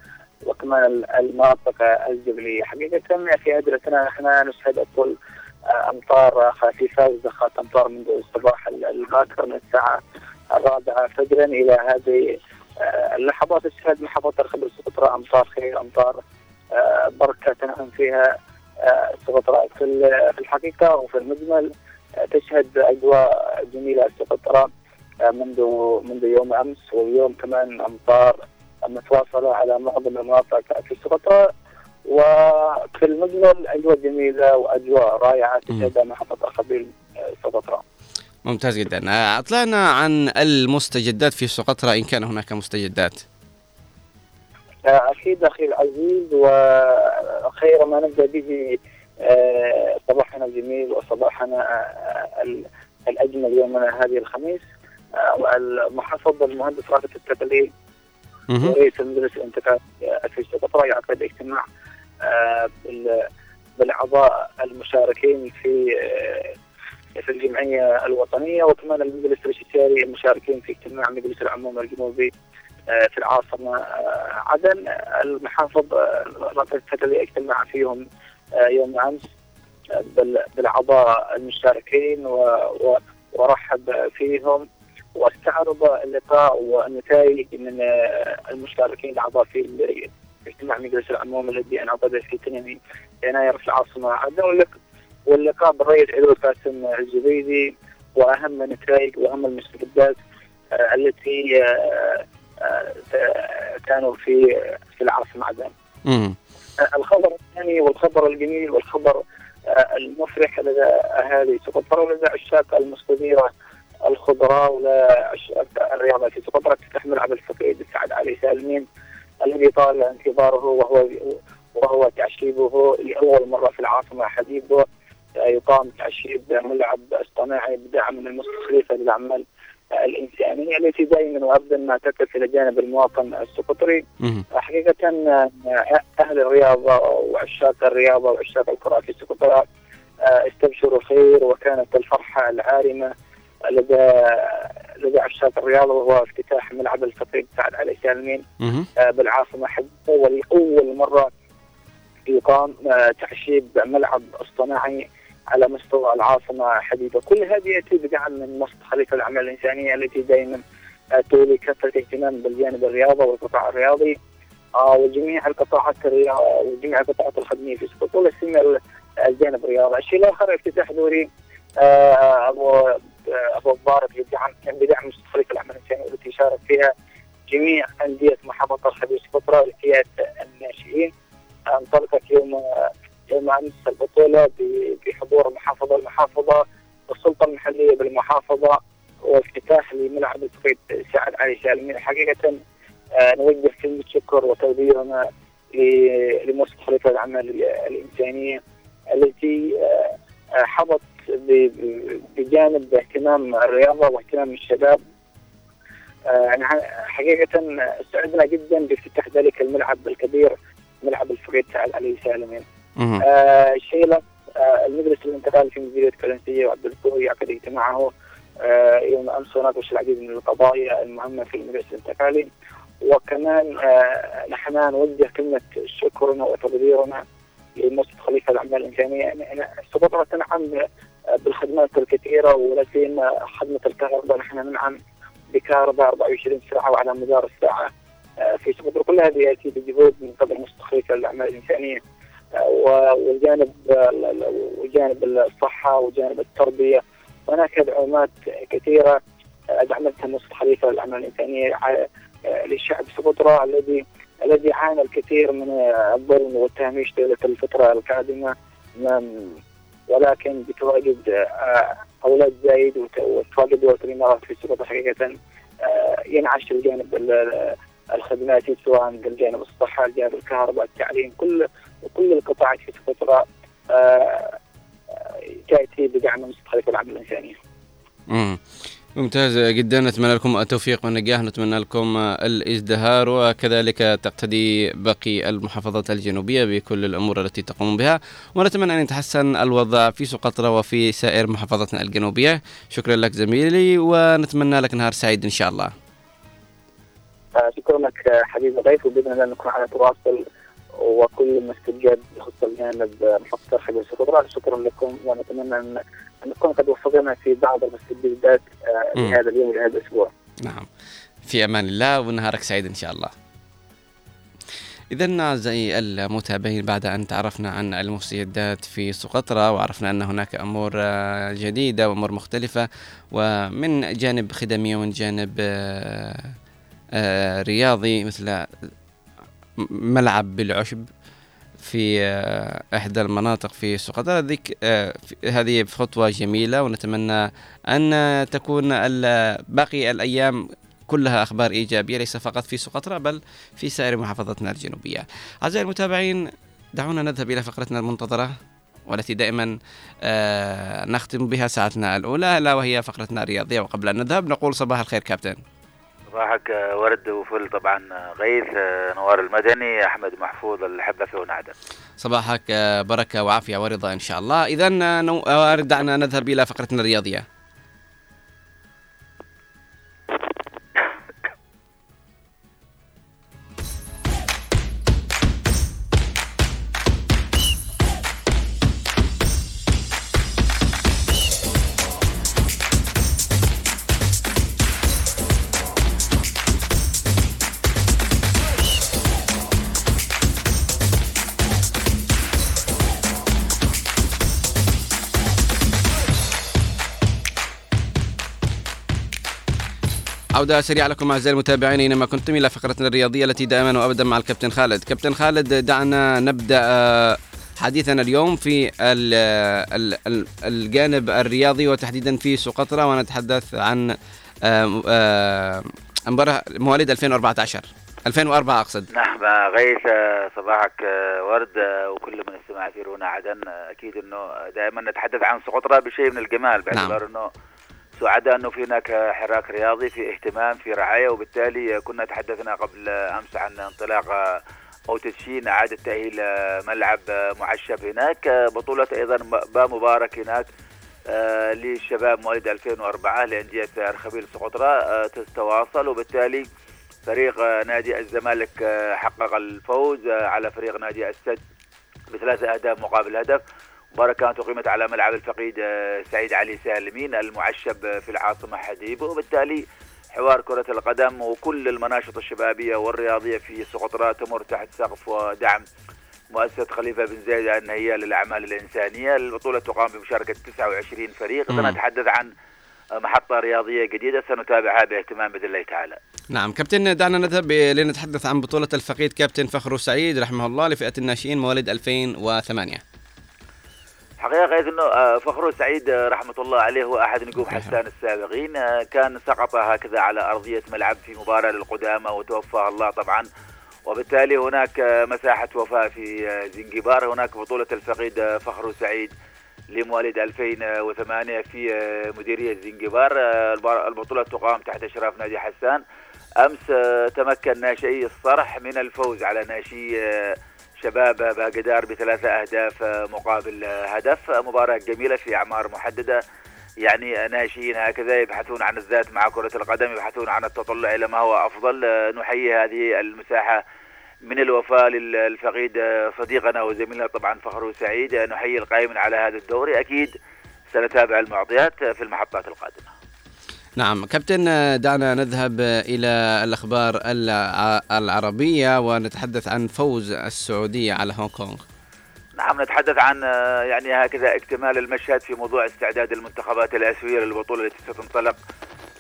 وكمان المناطق الجبلية. حقيقة في هذه السنة نحن نشهد أطول أمطار خفيفة وزخات أمطار منذ الصباح الباكر من الساعة الرابعة فجرا إلى هذه اللحظات تشهد محافظه الخبر. سقطرى أمطار خير أمطار بركة تنعم فيها سقطرى في الحقيقة وفي المجمل تشهد أجواء جميلة سقطرى منذ منذ يوم أمس واليوم كمان أمطار متواصلة على معظم المناطق في سقطرى وفي المجمل أجواء جميلة وأجواء رائعة تشهدها محافظه خبيل سقطرى. ممتاز جدا أطلعنا عن المستجدات في سقطرى إن كان هناك مستجدات. أكيد أخي العزيز وخير ما نبدأ به صباحنا الجميل وصباحنا الأجمل يومنا هذه الخميس المحافظ المهندس رافت التقليد ورئيس المجلس الانتقالي في سقطرى يعقد اجتماع آه، بالأعضاء المشاركين في آه، في الجمعية الوطنية وكمان المجلس الاستشاري المشاركين في اجتماع مجلس العموم الجنوبي آه، في العاصمة آه، عدن المحافظ رفض اجتماع فيهم يوم أمس بال- بالأعضاء المشاركين ورحب فيهم واستعرض اللقاء والنتائج من المشاركين الأعضاء في ال- في اجتماع مجلس العموم الذي انعقد في 2 يناير في العاصمة. عدن واللق- واللقاء بالرئيس عدو قاسم الزبيدي وأهم النتائج وأهم المستجدات آه، التي آه، آه، كانوا في في العاصمة عدن. الخبر الثاني والخبر الجميل والخبر المفرح لدى أهالي سقطرى ولدى عشاق المستديرة الخضراء ولعشاق الرياضة في سقطرى تستحمل عبد الفقيد سعد علي سالمين. الذي طال انتظاره وهو وهو تعشيبه لأول مرة في العاصمة آه، يقام تعشيب ملعب اصطناعي بدعم من المستخلفه للاعمال آه، الانسانيه التي دائما وابدا ما تقف إلى جانب المواطن السقطري. آه، أهل الرياضة وعشاق الرياضة وعشاق الكرة في سقطرى آه، استبشروا خير وكانت الفرحة العارمة لدى لدى عشاق الرياضة وهو افتتاح ملعب الفقيد سعد علي سالمين. آه، بالعاصمة حديثة ولأول مرة يقام آه، تعشيب ملعب اصطناعي على مستوى العاصمة حديثة كل هذه يأتي بدعم من مصلحة خليفة الأعمال الإنسانية التي دائما آه، تولي كافة اهتمام بالجانب الرياضة والقطاع الرياضي. آه، وجميع القطاعات الرياضة وجميع القطاعات الخدمية في سقوط ولا سيما الجانب الرياضي. الشيء الآخر افتتاح دوري آه، آه، أبو مبارك بدعم بدعم مستقبلية الأعمال الإنسانية والتي شارك فيها جميع أندية محافظة الخبير سقطرى لفئات الناشئين. انطلقت يوم يوم أمس البطولة بحضور المحافظه المحافظة والسلطة المحلية بالمحافظة وافتتاح لملعب الفقيد سعد علي سالمين. حقيقة آه، نوجه كلمة شكر وتقديرنا ل- لمؤسسه خليفة الأعمال الإنسانية التي آه، آه، حظت بجانب اهتمام الرياضة واهتمام الشباب. آه، يعني حقيقة سعدنا جدا بافتتاح ذلك الملعب الكبير ملعب الفقيد سعد علي سالمين. آه لا آه المجلس الانتقالي في مديرية كالنسية وعبد الكوي يعقد اجتماعه آه يوم أمس وناقش العديد من القضايا المهمة في المجلس الانتقالي. وكمان آه نحن نوجه كلمة شكرنا وتقديرنا لمؤسسة خليفة الأعمال الإنسانية. يعني سقطرى تنعم بالخدمات الكثيرة ولا سيما خدمة الكهرباء نحن ننعم بكهرباء 24 ساعة وعلى مدار الساعة. آه، في سقطرى كل هذه يأتي بجهود من قبل مؤسسة خليفة الأعمال الإنسانية. آه، والجانب ال- ال- وجانب الصحة وجانب التربية. هناك دعومات كثيرة آه، دعمتها الأعمال الإنسانية ع- آه، للشعب سقطرى الذي الذي عانى الكثير من الظلم والتهميش طيلة الفترة القادمة. من- ولكن بتواجد آه، أولاد زايد وت- وتواجد دول الإمارات في سقطرى حقيقة آه، ينعش الجانب ال- ال- الخدماتي سواء الجانب الصحة الجانب الكهرباء التعليم كل كل القطاعات في سقطرى آه، تأتي بدعم خليفة العمل الإنسانية مم. ممتاز جدا. نتمنى لكم التوفيق والنجاح. نتمنى لكم الازدهار وكذلك تقتدي باقي المحافظات الجنوبية بكل الأمور التي تقوم بها. ونتمنى أن يتحسن الوضع في سقطرى وفي سائر محافظاتنا الجنوبية. شكرا لك زميلي ونتمنى لك نهار سعيد إن شاء الله. آه، شكرا لك حبيبي ضيف وبإذن الله نكون على تواصل. وكل ما استجاب يخص الجانب الخبير سقطرى شكرا لكم ونتمنى أن نكون قد وفقنا في بعض المستجدات آه،. لهذا اليوم ولهذا الأسبوع نعم في أمان الله ونهارك سعيد إن شاء الله. إذا أعزائي المتابعين بعد أن تعرفنا عن المستجدات في سقطرى وعرفنا أن هناك أمور آه، جديدة وأمور مختلفة ومن جانب خدمي ومن جانب آه، رياضي مثل ملعب بالعشب في آه، إحدى المناطق في سقطرى ذيك آه، هذه خطوة جميلة ونتمنى أن تكون باقي الأيام كلها أخبار إيجابية ليس فقط في سقطرى بل في سائر محافظاتنا الجنوبية. أعزائي المتابعين دعونا نذهب إلى فقرتنا المنتظرة والتي دائما آه، نختم بها ساعتنا الأولى ألا وهي فقرتنا الرياضية. وقبل أن نذهب نقول صباح الخير كابتن. صباحك آه، ورد وفل طبعا آه، غيث آه، نوار المدني أحمد محفوظ الحبه في ونعدل صباحك بركة وعافية ورضا إن شاء الله. آه، نو- دعنا نذهب إلى فقرتنا الرياضية. عودة سريعة لكم أعزائي المتابعين أينما كنتم إلى فقرتنا الرياضية التي دائما وأبدا مع الكابتن خالد. كابتن خالد دعنا نبدأ آه، حديثنا اليوم في ال الجانب الرياضي وتحديدا في سقطرى ونتحدث عن آه، آه، مباراة مواليد 2014 2004 أقصد. نعم آه، غيث آه، صباحك آه، ورد آه، وكل من استمع في رونا عدن. آه، أكيد إنه دائما نتحدث عن سقطرى بشيء من الجمال باعتبار إنه سعداء أنه في هناك حراك رياضي في اهتمام في رعاية وبالتالي كنا تحدثنا قبل أمس عن انطلاق أو تدشين إعادة تأهيل ملعب معشب هناك. بطولة أيضا با مبارك هناك آه، للشباب مواليد 2004 لأندية ارخبيل سقطرى آه، تتواصل وبالتالي فريق نادي الزمالك آه، حقق الفوز على فريق نادي السد بثلاثة أهداف مقابل هدف. مباراة كانت أقيمت على ملعب الفقيد آه، سعيد علي سالمين المعشب آه، في العاصمة حديب وبالتالي حوار كرة القدم وكل المناشط الشبابية والرياضية في سقطرى تمر تحت سقف ودعم مؤسسة خليفة بن زايد النهية للأعمال الإنسانية. البطولة تقام بمشاركة 29 فريق. مم. نتحدث عن محطة رياضية جديدة سنتابعها باهتمام بإذن الله تعالى. نعم كابتن دعنا نذهب لنتحدث عن بطولة الفقيد كابتن فخر سعيد رحمه الله لفئة الناشئين مواليد 2008 حقيقة غير إنه آه، فخر سعيد آه، رحمة الله عليه هو احد نجوم حسان السابقين. آه، كان سقط هكذا على أرضية ملعب في مباراة للقدامى وتوفاه الله طبعا. وبالتالي هناك مساحة وفاة في زنجبار. هناك بطولة الفقيد فخر سعيد لمواليد 2008 في مديرية زنجبار. البطولة تقام تحت إشراف نادي حسان. أمس تمكن ناشئي الصرح من الفوز على ناشئي شباب باقدار بثلاثة أهداف آه، مقابل آه، هدف. آه، مباراة جميلة في أعمار محددة. يعني ناشئين هكذا يبحثون عن الذات مع كرة القدم يبحثون عن التطلع إلى ما هو أفضل. نحيي هذه المساحة من الوفاء للفقيد صديقنا وزميلنا طبعا فخر سعيد. نحيي القائمين على هذا الدوري أكيد سنتابع المعطيات في المحطات القادمة. نعم. كابتن دعنا نذهب إلى الأخبار الع- العربية ونتحدث عن فوز السعودية على هونغ كونغ. نعم نتحدث عن يعني هكذا اكتمال المشهد في موضوع استعداد المنتخبات الآسيوية للبطولة التي ستنطلق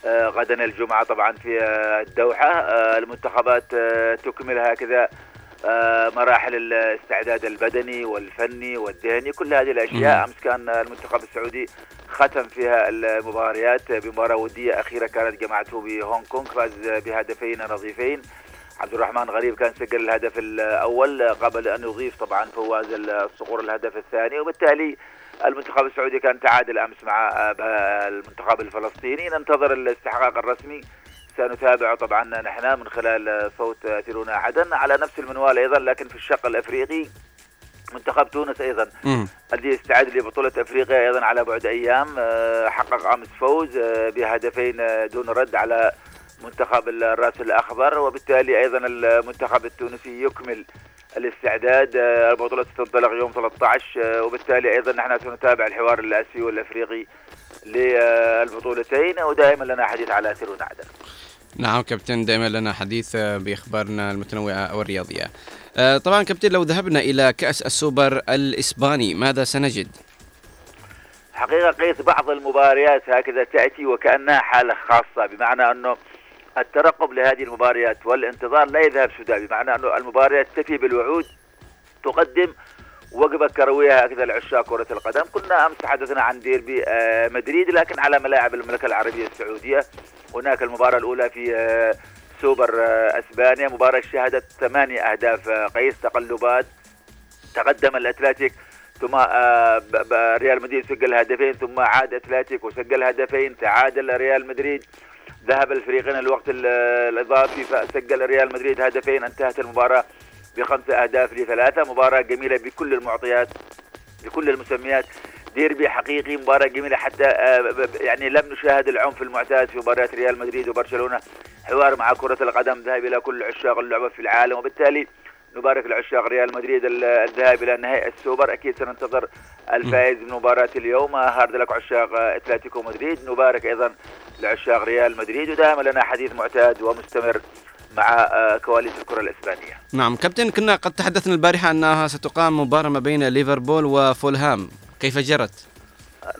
آه، غدا الجمعة طبعا في الدوحة. آه، المنتخبات آه، تكمل هكذا مراحل الاستعداد البدني والفني والذهني كل هذه الأشياء مم. أمس كان المنتخب السعودي ختم فيها المباريات بمباراة ودية أخيرة كانت جمعته بهونغ كونغ فاز بهدفين نظيفين عبد الرحمن غريب كان سجل الهدف الأول قبل أن يضيف طبعا فواز الصقور الهدف الثاني وبالتالي المنتخب السعودي كان تعادل أمس مع آه، المنتخب الفلسطيني ننتظر الاستحقاق الرسمي سنتابعه طبعا نحن من خلال صوت أثيرونا عدن على نفس المنوال أيضا لكن في الشق الأفريقي منتخب تونس أيضا. الذي يستعد لبطولة أفريقيا أيضا على بعد أيام آه، حقق أمس فوز آه، بهدفين آه، دون رد على منتخب الرأس الأخضر وبالتالي أيضا المنتخب التونسي يكمل الاستعداد البطولة ستنطلق يوم 13 آه، وبالتالي أيضا نحن سنتابع الحوار الآسيوي والأفريقي للبطولتين ودائما لنا حديث على أثيرنا عدن نعم كابتن دائما لنا حديث بأخبارنا المتنوعة والرياضية آه، طبعا كابتن لو ذهبنا إلى كأس السوبر الإسباني ماذا سنجد؟ حقيقة قيس بعض المباريات هكذا تأتي وكأنها حالة خاصة بمعنى أنه الترقب لهذه المباريات والانتظار لا يذهب سدى بمعنى أنه المباريات تفي بالوعود تقدم وجبة كروية هكذا لعشاق كرة القدم. كنا أمس تحدثنا عن ديربي آه، مدريد لكن على ملاعب المملكة العربية السعودية. هناك المباراة الأولى في آه، سوبر آه، أسبانيا. مباراة شهدت ثمانية أهداف آه، غيث تقلبات. تقدم الأتلتيك ثم ريال مدريد سجل هدفين ثم عاد أتلتيك وسجل هدفين تعادل ريال مدريد. ذهب الفريقين الوقت ال- الإضافي فسجل ريال مدريد هدفين. انتهت المباراة بخمس أهداف لثلاثة. مباراة جميلة بكل المعطيات بكل المسميات. ديربي حقيقي مباراة جميلة حتى آه، يعني لم نشاهد العنف المعتاد في مباريات ريال مدريد وبرشلونة. حوار مع كرة القدم ذهب إلى كل عشاق اللعبة في العالم وبالتالي نبارك لعشاق ريال مدريد ال- الذهاب إلى نهائي السوبر. أكيد سننتظر الفائز من مباراة اليوم. آه، hard luck عشاق آه، أتلتيكو مدريد. نبارك أيضا لعشاق ريال مدريد. ودائما لنا حديث معتاد ومستمر. مع آه، كواليس الكرة الإسبانية نعم كابتن كنا قد تحدثنا البارحة أنها ستقام مباراة ما بين ليفربول وفولهام كيف جرت؟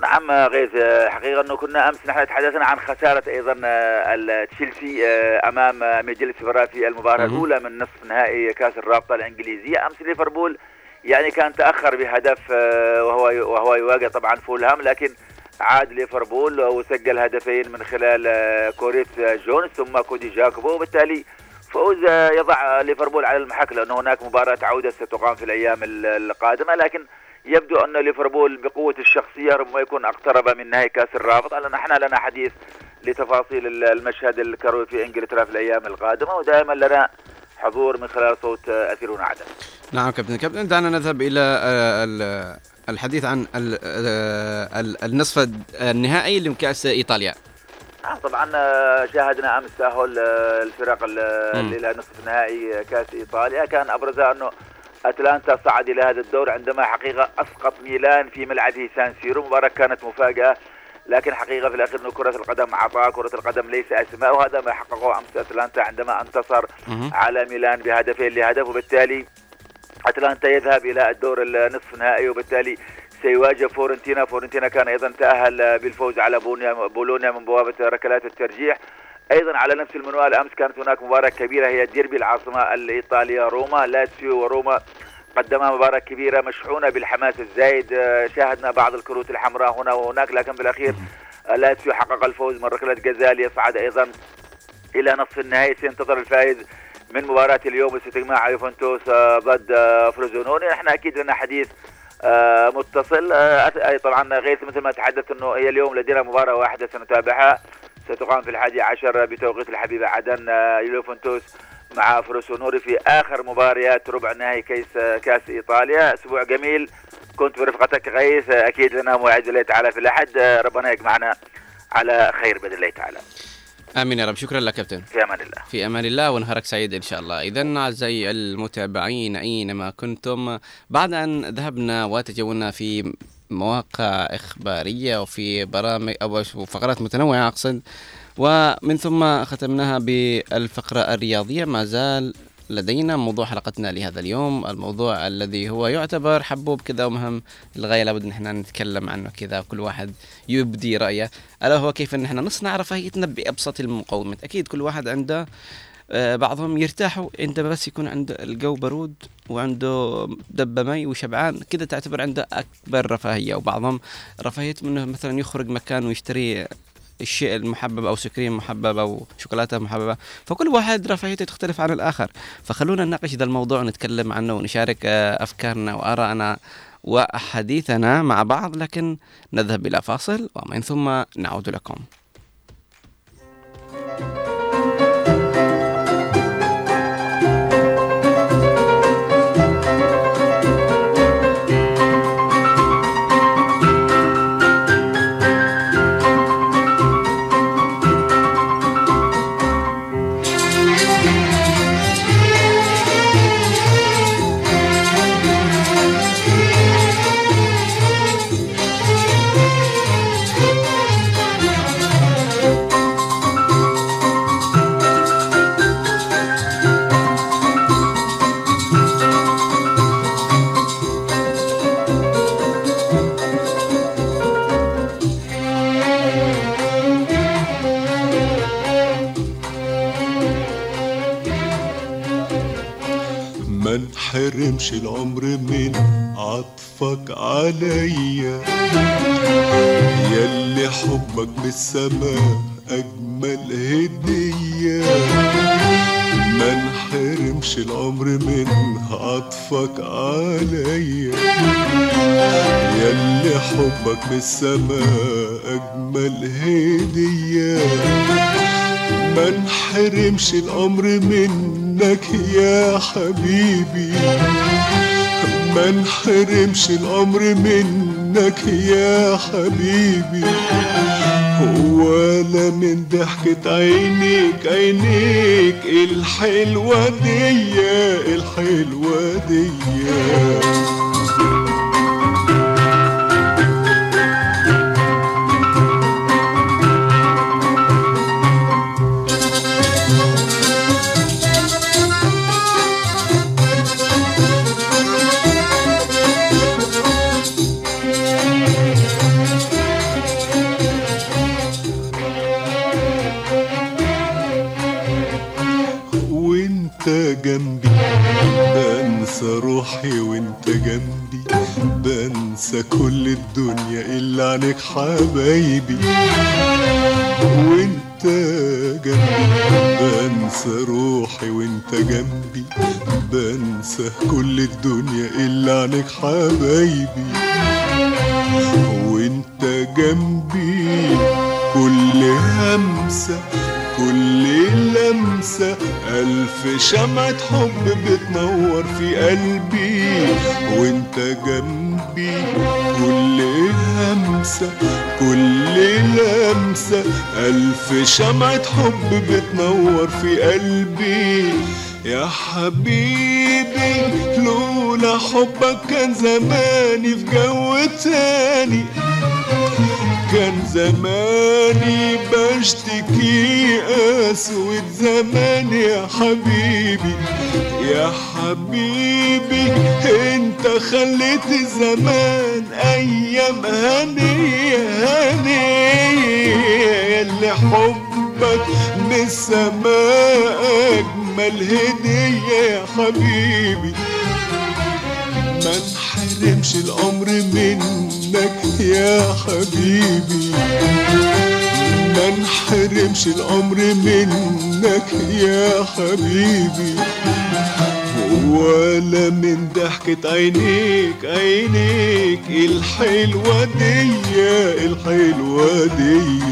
نعم غيث آه، حقيقة أنه كنا أمس نحن تحدثنا عن خسارة أيضا آه، تشيلسي آه، أمام آه، ميجل سيفرا في المباراة. الأولى من نصف نهائي كأس الرابطة الإنجليزية أمس ليفربول يعني كان تأخر بهدف آه، وهو وهو يواجه طبعا فولهام لكن عاد ليفربول وسجل هدفين من خلال آه، كوريس جونز ثم كودي جاكوبو وبالتالي فوز آه، يضع ليفربول على المحك لأن هناك مباراة عودة ستقام في الأيام ال- القادمة. لكن يبدو أن ليفربول بقوة الشخصية ربما يكون أقترب من نهائي كأس الرابطة لأن إحنا لنا حديث لتفاصيل ال- المشهد الكروي في إنجلترا في الأيام القادمة. ودائما لنا حضور من خلال صوت أثيرون عدن. نعم كابتن. كابتن دعنا نذهب إلى آه، الحديث عن ال- ال- النصف النهائي لكأس إيطاليا آه، طبعا آه، شاهدنا أمس تأهل آه، الفرق. إلى نصف نهائي كأس إيطاليا كان ابرزها أنه أتلانتا صعد إلى هذا الدور عندما حقيقة أسقط ميلان في ملعبه سان سيرو مباراة كانت مفاجأة لكن حقيقة في الأخير أنه كرة القدم عطاء كرة القدم ليس أسماء وهذا ما حققه أمس أتلانتا عندما انتصر. على ميلان بهدفين لهدف وبالتالي أتلانتا يذهب إلى الدور النصف النهائي وبالتالي سيواجه فيورنتينا فيورنتينا كان أيضا تأهل بالفوز على بولونيا من بوابة ركلات الترجيح. أيضا على نفس المنوال أمس كانت هناك مباراة كبيرة هي ديربي العاصمة الإيطالية روما لاتسيو وروما. قدما مباراة كبيرة مشحونة بالحماس الزايد. شاهدنا بعض الكروت الحمراء هنا وهناك لكن بالأخير لاتسيو حقق الفوز من ركلة جزاء. يصعد أيضا إلى نصف النهائي سينتظر الفائز من مباراة اليوم ستجمع يوفنتوس آه، ضد آه، فروزينوني نحن أكيد لنا حديث آه، متصل. طبعا غيث مثل ما تحدث أنه هي اليوم لدينا مباراة واحدة سنتابعها. ستقام في الحادي عشر بتوقيت الحبيبة عدن يوفنتوس مع فروسينوني في آخر مباريات ربع نهائي كيس كأس إيطاليا. أسبوع جميل. كنت برفقتك غيث أكيد لنا موعد الله تعالى في الأحد. آه، ربنا يجمعنا على خير بإذن الله تعالى. آمين يا رب. شكرا لك كابتن. في أمان الله. في أمان الله ونهارك سعيد إن شاء الله. اذا أعزائي المتابعين أينما كنتم بعد أن ذهبنا وتجولنا في مواقع إخبارية وفي برامج أو فقرات متنوعة أقصد ومن ثم ختمناها بالفقرة الرياضية ما زال لدينا موضوع حلقتنا لهذا اليوم الموضوع الذي هو يعتبر حبوب كذا ومهم للغاية لابد أن إحنا نتكلم عنه كذا كل واحد يبدي رأيه. ألا هو كيف ان إحنا نصنع رفاهيتنا بأبسط المقومات أكيد كل واحد عنده آه، بعضهم يرتاحوا عندما بس يكون عنده الجو برود وعنده دبة مي وشبعان كذا تعتبر عنده أكبر رفاهية. وبعضهم رفاهية منه مثلا يخرج مكان ويشتري الشيء المحبب آيسكريم محبب أو شوكولاتة محببة. فكل واحد رفاهيته تختلف عن الآخر. فخلونا نناقش هذا الموضوع ونتكلم عنه ونشارك آه، أفكارنا وآرائنا وحديثنا مع بعض. لكن نذهب إلى فاصل ومن ثم نعود لكم. ما من السماء أجمل هدية. ما نحرمش الأمر منك يا حبيبي. ما نحرمش الأمر منك يا حبيبي. ولا من ضحكة عينيك عينيك الحلوة دي الحلوة عنك حبايبي وانت جنبي كل همسة كل لمسة ألف شمعة حب بتنور في قلبي وانت جنبي كل همسة كل لمسة ألف شمعة حب بتنور في قلبي. يا حبيبي لولا حبك كان زماني في جو تاني. كان زماني بشتكي أسود زمان يا حبيبي. يا حبيبي أنت خليت زمان أيام هنية هنية اللي حبك من السماء اجمل هدية يا حبيبي ما نحرمش الأمر منك يا حبيبي. ما نحرمش الأمر منك يا حبيبي. ولا من ضحكة عينيك عينيك الحلوة دي الحلوة دي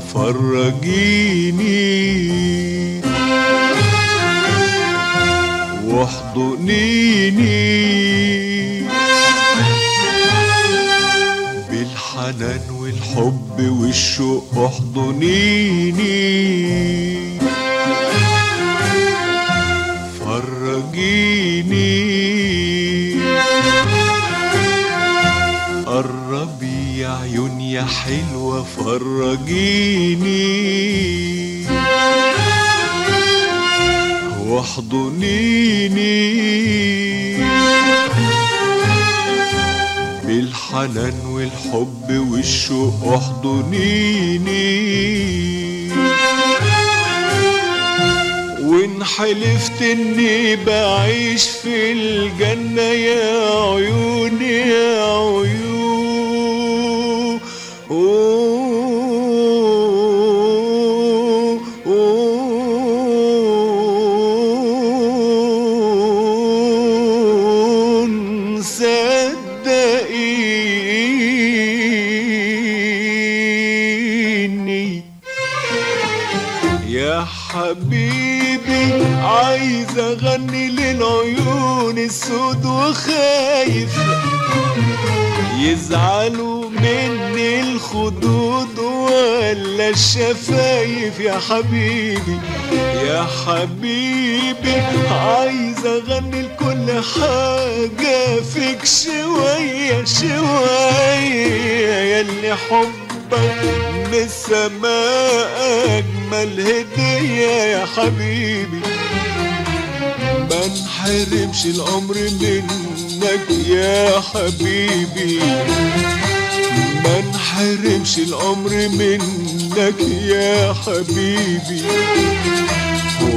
فرجيني واحضنيني. بالحنان والحب والشوق احضنيني. حلوة فرجيني. واحضنيني. بالحنان والحب والشوق احضنيني وإن حلفت إني بعيش في الجنة يا عيوني يا عيون يزعلوا مني الخدود ولا الشفايف يا حبيبي؟ يا حبيبي عايز أغني لكل حاجة فيك شوية شوية. ياللي حبك من السماء أجمل هدية يا حبيبي. ما نحرمش الامر منك يا حبيبي. ما نحرمش الامر منك يا حبيبي.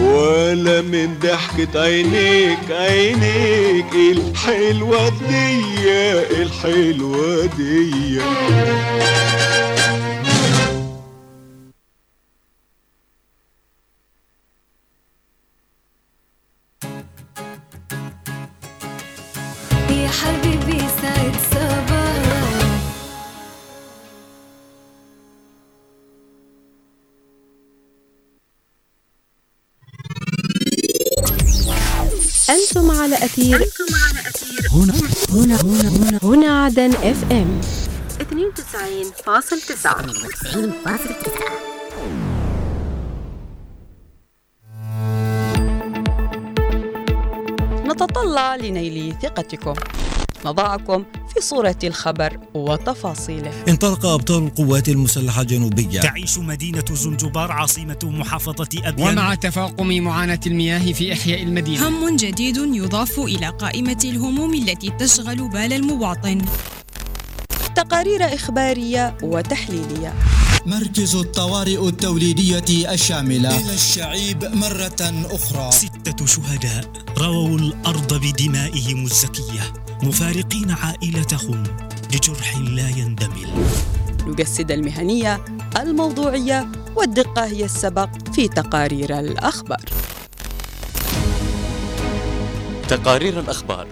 ولا من ضحكة عينيك عينيك الحلوة دي الحلوة دي. أنتم على أثير. هنا. هنا. هنا. هنا. هنا عدن إف إم. 92.9 نتطلع لنيل ثقتكم. نضعكم. في صورة الخبر وتفاصيله. انطلق أبطال القوات المسلحة الجنوبية تعيش مدينة زنجبار عاصمة محافظة أبيان. ومع تفاقم معاناة المياه في إحياء المدينة. هم جديد يضاف إلى قائمة الهموم التي تشغل بال المواطن. تقارير إخبارية وتحليلية. مركز الطوارئ التوليدية الشاملة. إلى الشعيب مرة أخرى. ستة شهداء رووا الأرض بدمائهم الزكية. مفارقين عائلتهم لجرح لا يندمل. نجسد المهنية الموضوعية والدقة هي السبق في تقارير الأخبار. تقارير الأخبار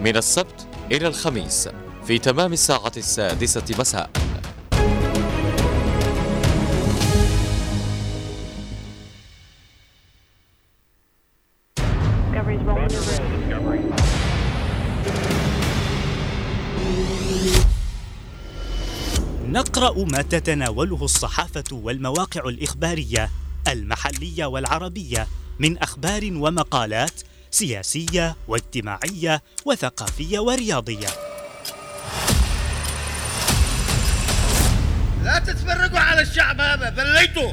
من السبت إلى الخميس في تمام الساعة السادسة مساء. نقرأ ما تتناوله الصحافة والمواقع الإخبارية المحلية والعربية من أخبار ومقالات سياسية واجتماعية وثقافية ورياضية. لا تتفرقوا على الشعب هذا ذليتوا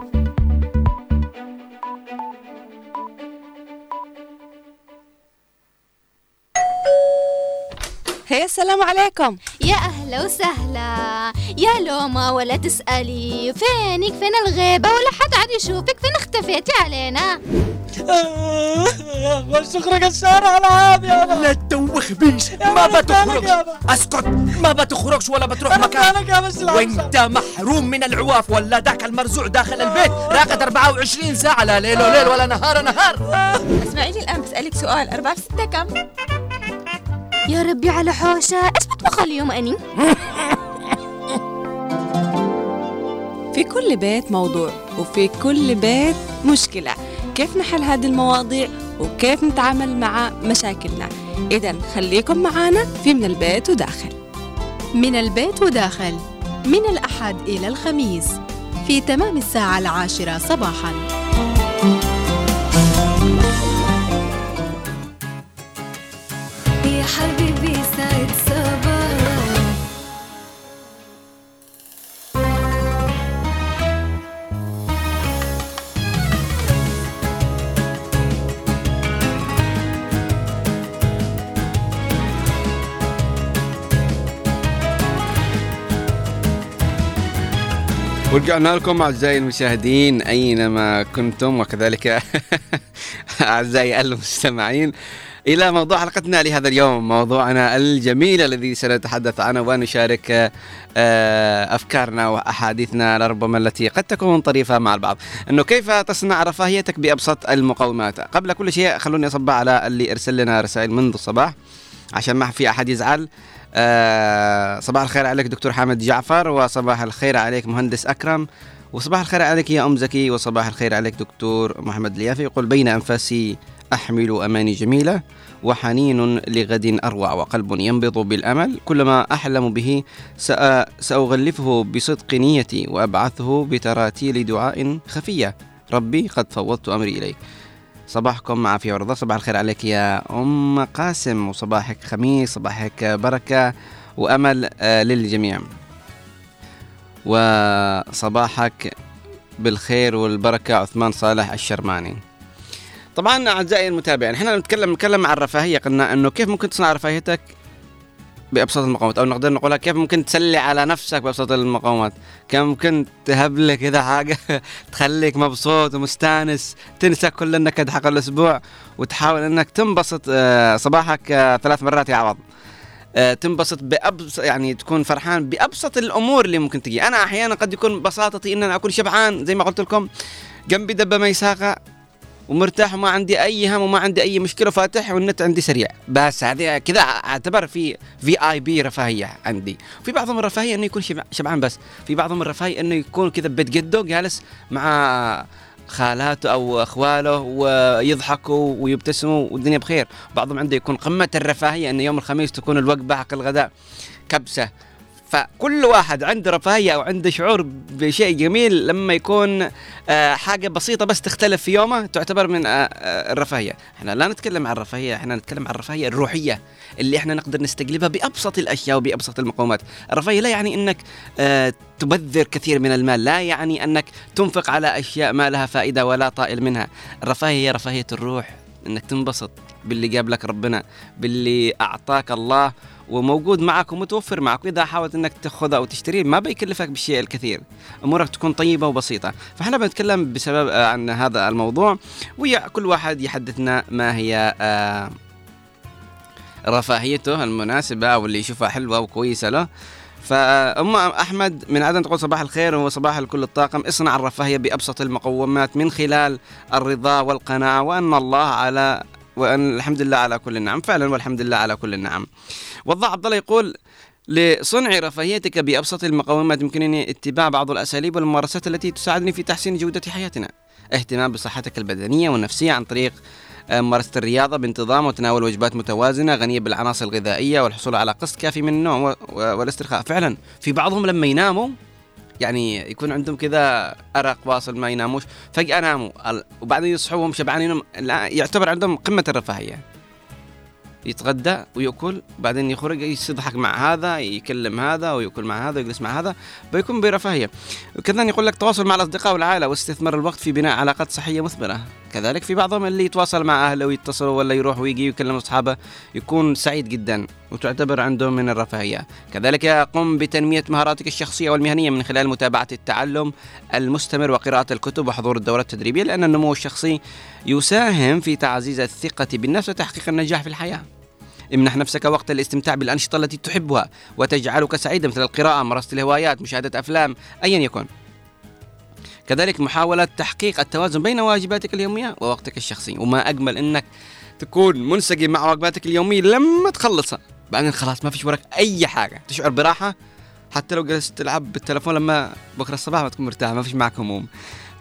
هيا السلام عليكم. يا أهلا وسهلا. يا لوما ولا تسألي. فينك؟ فين الغيبة؟ ولا حد عاد يشوفك. فين اختفيتي علينا؟ تخرج الشارع العاب يابا لا تدوخ بيش ما بتخرج أسكت. ما بتخرجش ولا بتروح مكان. وأنت محروم من العواف. ولا ذاك المرزوع داخل البيت. راقد 24 ساعة. لا ليل وليل ولا نهار نهار. اسمعيني الآن بسألك سؤال. أربعة في ستة كم؟ يا ربي على حوشة إيش بطبخ اليوم أني. في كل بيت موضوع وفي كل بيت مشكلة. كيف نحل هذه المواضيع؟ وكيف نتعامل مع مشاكلنا؟ إذا خليكم معنا في من البيت وداخل. من البيت وداخل. من الأحد إلى الخميس. في تمام الساعة العاشرة صباحاً. ورجعنا لكم أعزائي المشاهدين أينما كنتم وكذلك أعزائي المستمعين إلى موضوع حلقتنا لهذا اليوم موضوعنا الجميل الذي سنتحدث عنه ونشارك آه، أفكارنا وأحاديثنا لربما التي قد تكون طريفة مع البعض. أنه كيف تصنع رفاهيتك بأبسط المقومات؟ قبل كل شيء خلوني أصبح على اللي أرسل لنا رسائل منذ الصباح عشان ما في أحد يزعل. آه، صباح الخير عليك دكتور حامد جعفر وصباح الخير عليك مهندس أكرم وصباح الخير عليك يا أم زكي وصباح الخير عليك دكتور محمد اليافي. يقول بين أنفاسي أحمل أماني جميلة وحنين لغد أروع وقلب ينبض بالأمل. كلما أحلم به سأ سأغلفه بصدق نيتي وأبعثه بتراتيل دعاء خفية. ربي قد فوضت أمري إليك. صباحكم مع في ورضا صباح الخير عليك يا أم قاسم وصباحك خميس صباحك بركة وأمل آه، للجميع. وصباحك بالخير والبركة عثمان صالح الشرماني. طبعا أعزائي المتابعين إحنا نتكلم نتكلم عن الرفاهيه قلنا إنه كيف ممكن تصنع رفاهيتك؟ بابسط المقاومات. أو نقدر نقولها كيف ممكن تسلي على نفسك بابسط المقاومات. كيف ممكن تهب لك كذا حاجة تخليك مبسوط ومستانس تنسى كل النكد حق الأسبوع وتحاول إنك تنبسط آه، صباحك آه، ثلاث مرات يا عوض. آه، تنبسط بأبسط يعني تكون فرحان بأبسط الأمور اللي ممكن تجي. أنا أحيانا قد يكون بساطتي إن أنا أكون شبعان زي ما قلت لكم جنبي دبة ميساقة ومرتاح وما عندي أي هم وما عندي أي مشكلة فاتح والنت عندي سريع. بس هذه كذا أعتبر في في اي بي رفاهية عندي. في بعضهم الرفاهية إنه يكون شبع- شبعان بس. في بعضهم الرفاهية إنه يكون كذا بيت جده جالس مع خالاته أو أخواله ويضحكوا ويبتسموا والدنيا بخير. بعضهم عنده يكون قمة الرفاهية إنه يوم الخميس تكون الوجبه حق الغداء كبسة. فكل واحد عنده رفاهية أو عنده شعور بشيء جميل لما يكون آه، حاجة بسيطة بس تختلف في يومه تعتبر من آه، آه، الرفاهية. إحنا لا نتكلم عن الرفاهية إحنا نتكلم عن الرفاهية الروحية اللي إحنا نقدر نستجلبها بأبسط الأشياء وبأبسط المقومات. الرفاهية لا يعني أنك تبذر كثير من المال لا يعني أنك تنفق على أشياء ما لها فائدة ولا طائل منها. الرفاهية هي رفاهية الروح إنك تنبسط باللي جاب لك ربنا باللي أعطاك الله وموجود معك ومتوفر معك وإذا حاولت إنك تاخذه أو تشتريه ما بيكلفك بالشيء الكثير. أمورك تكون طيبة وبسيطة. فإحنا بنتكلم بسبب آه، عن هذا الموضوع. وكل واحد يحدثنا ما هي آه، رفاهيته المناسبة أو اللي يشوفها حلوة وكويسة له. فأم أحمد من عدن تقول صباح الخير وصباح لكل الطاقم اصنع الرفاهية بأبسط المقومات من خلال الرضا والقناعة وأن الله على الحمد لله على كل النعم فعلا والحمد لله على كل النعم وضع عبد الله يقول لصنع رفاهيتك بأبسط المقومات يمكنني اتباع بعض الأساليب والممارسات التي تساعدني في تحسين جودة حياتنا. اهتمام بصحتك البدنية والنفسية عن طريق آه، ممارسة الرياضة بانتظام وتناول وجبات متوازنة غنية بالعناصر الغذائية والحصول على قسط كافي من النوم والاسترخاء. فعلا في بعضهم لما يناموا يعني يكون عندهم كذا أرق واصل ما يناموش فجأة ناموا. وبعدين يصحوا وهم شبعانين لا، يعتبر عندهم قمة الرفاهية. يتغدى ويأكل بعدين يخرج يضحك مع هذا يكلم هذا ويأكل مع هذا ويجلس مع هذا بيكون برفاهية. وكذا يقول لك تواصل مع الأصدقاء والعائلة واستثمار الوقت في بناء علاقات صحية مثمرة. كذلك في بعضهم اللي يتواصل مع أهله ويتصلوا ولا يروح ويجي ويكلم أصحابه يكون سعيد جدا وتعتبر عنده من الرفاهية. كذلك يقوم بتنمية مهاراتك الشخصية والمهنية من خلال متابعة التعلم المستمر وقراءة الكتب وحضور الدورات التدريبية لأن النمو الشخصي يساهم في تعزيز الثقة بالنفس وتحقيق النجاح في الحياة. امنح نفسك وقت الاستمتاع بالأنشطة التي تحبها وتجعلك سعيدا مثل القراءة ممارسة الهوايات مشاهدة أفلام أيا يكن. كذلك محاولة تحقيق التوازن بين واجباتك اليومية ووقتك الشخصي. وما أجمل أنك تكون منسجم مع واجباتك اليومية لما تخلصها. بعدين خلاص ما فيش وراك أي حاجة. تشعر براحة. حتى لو جلست تلعب بالتلفون لما بكرة الصباح ما تكون مرتاح ما فيش معك هموم.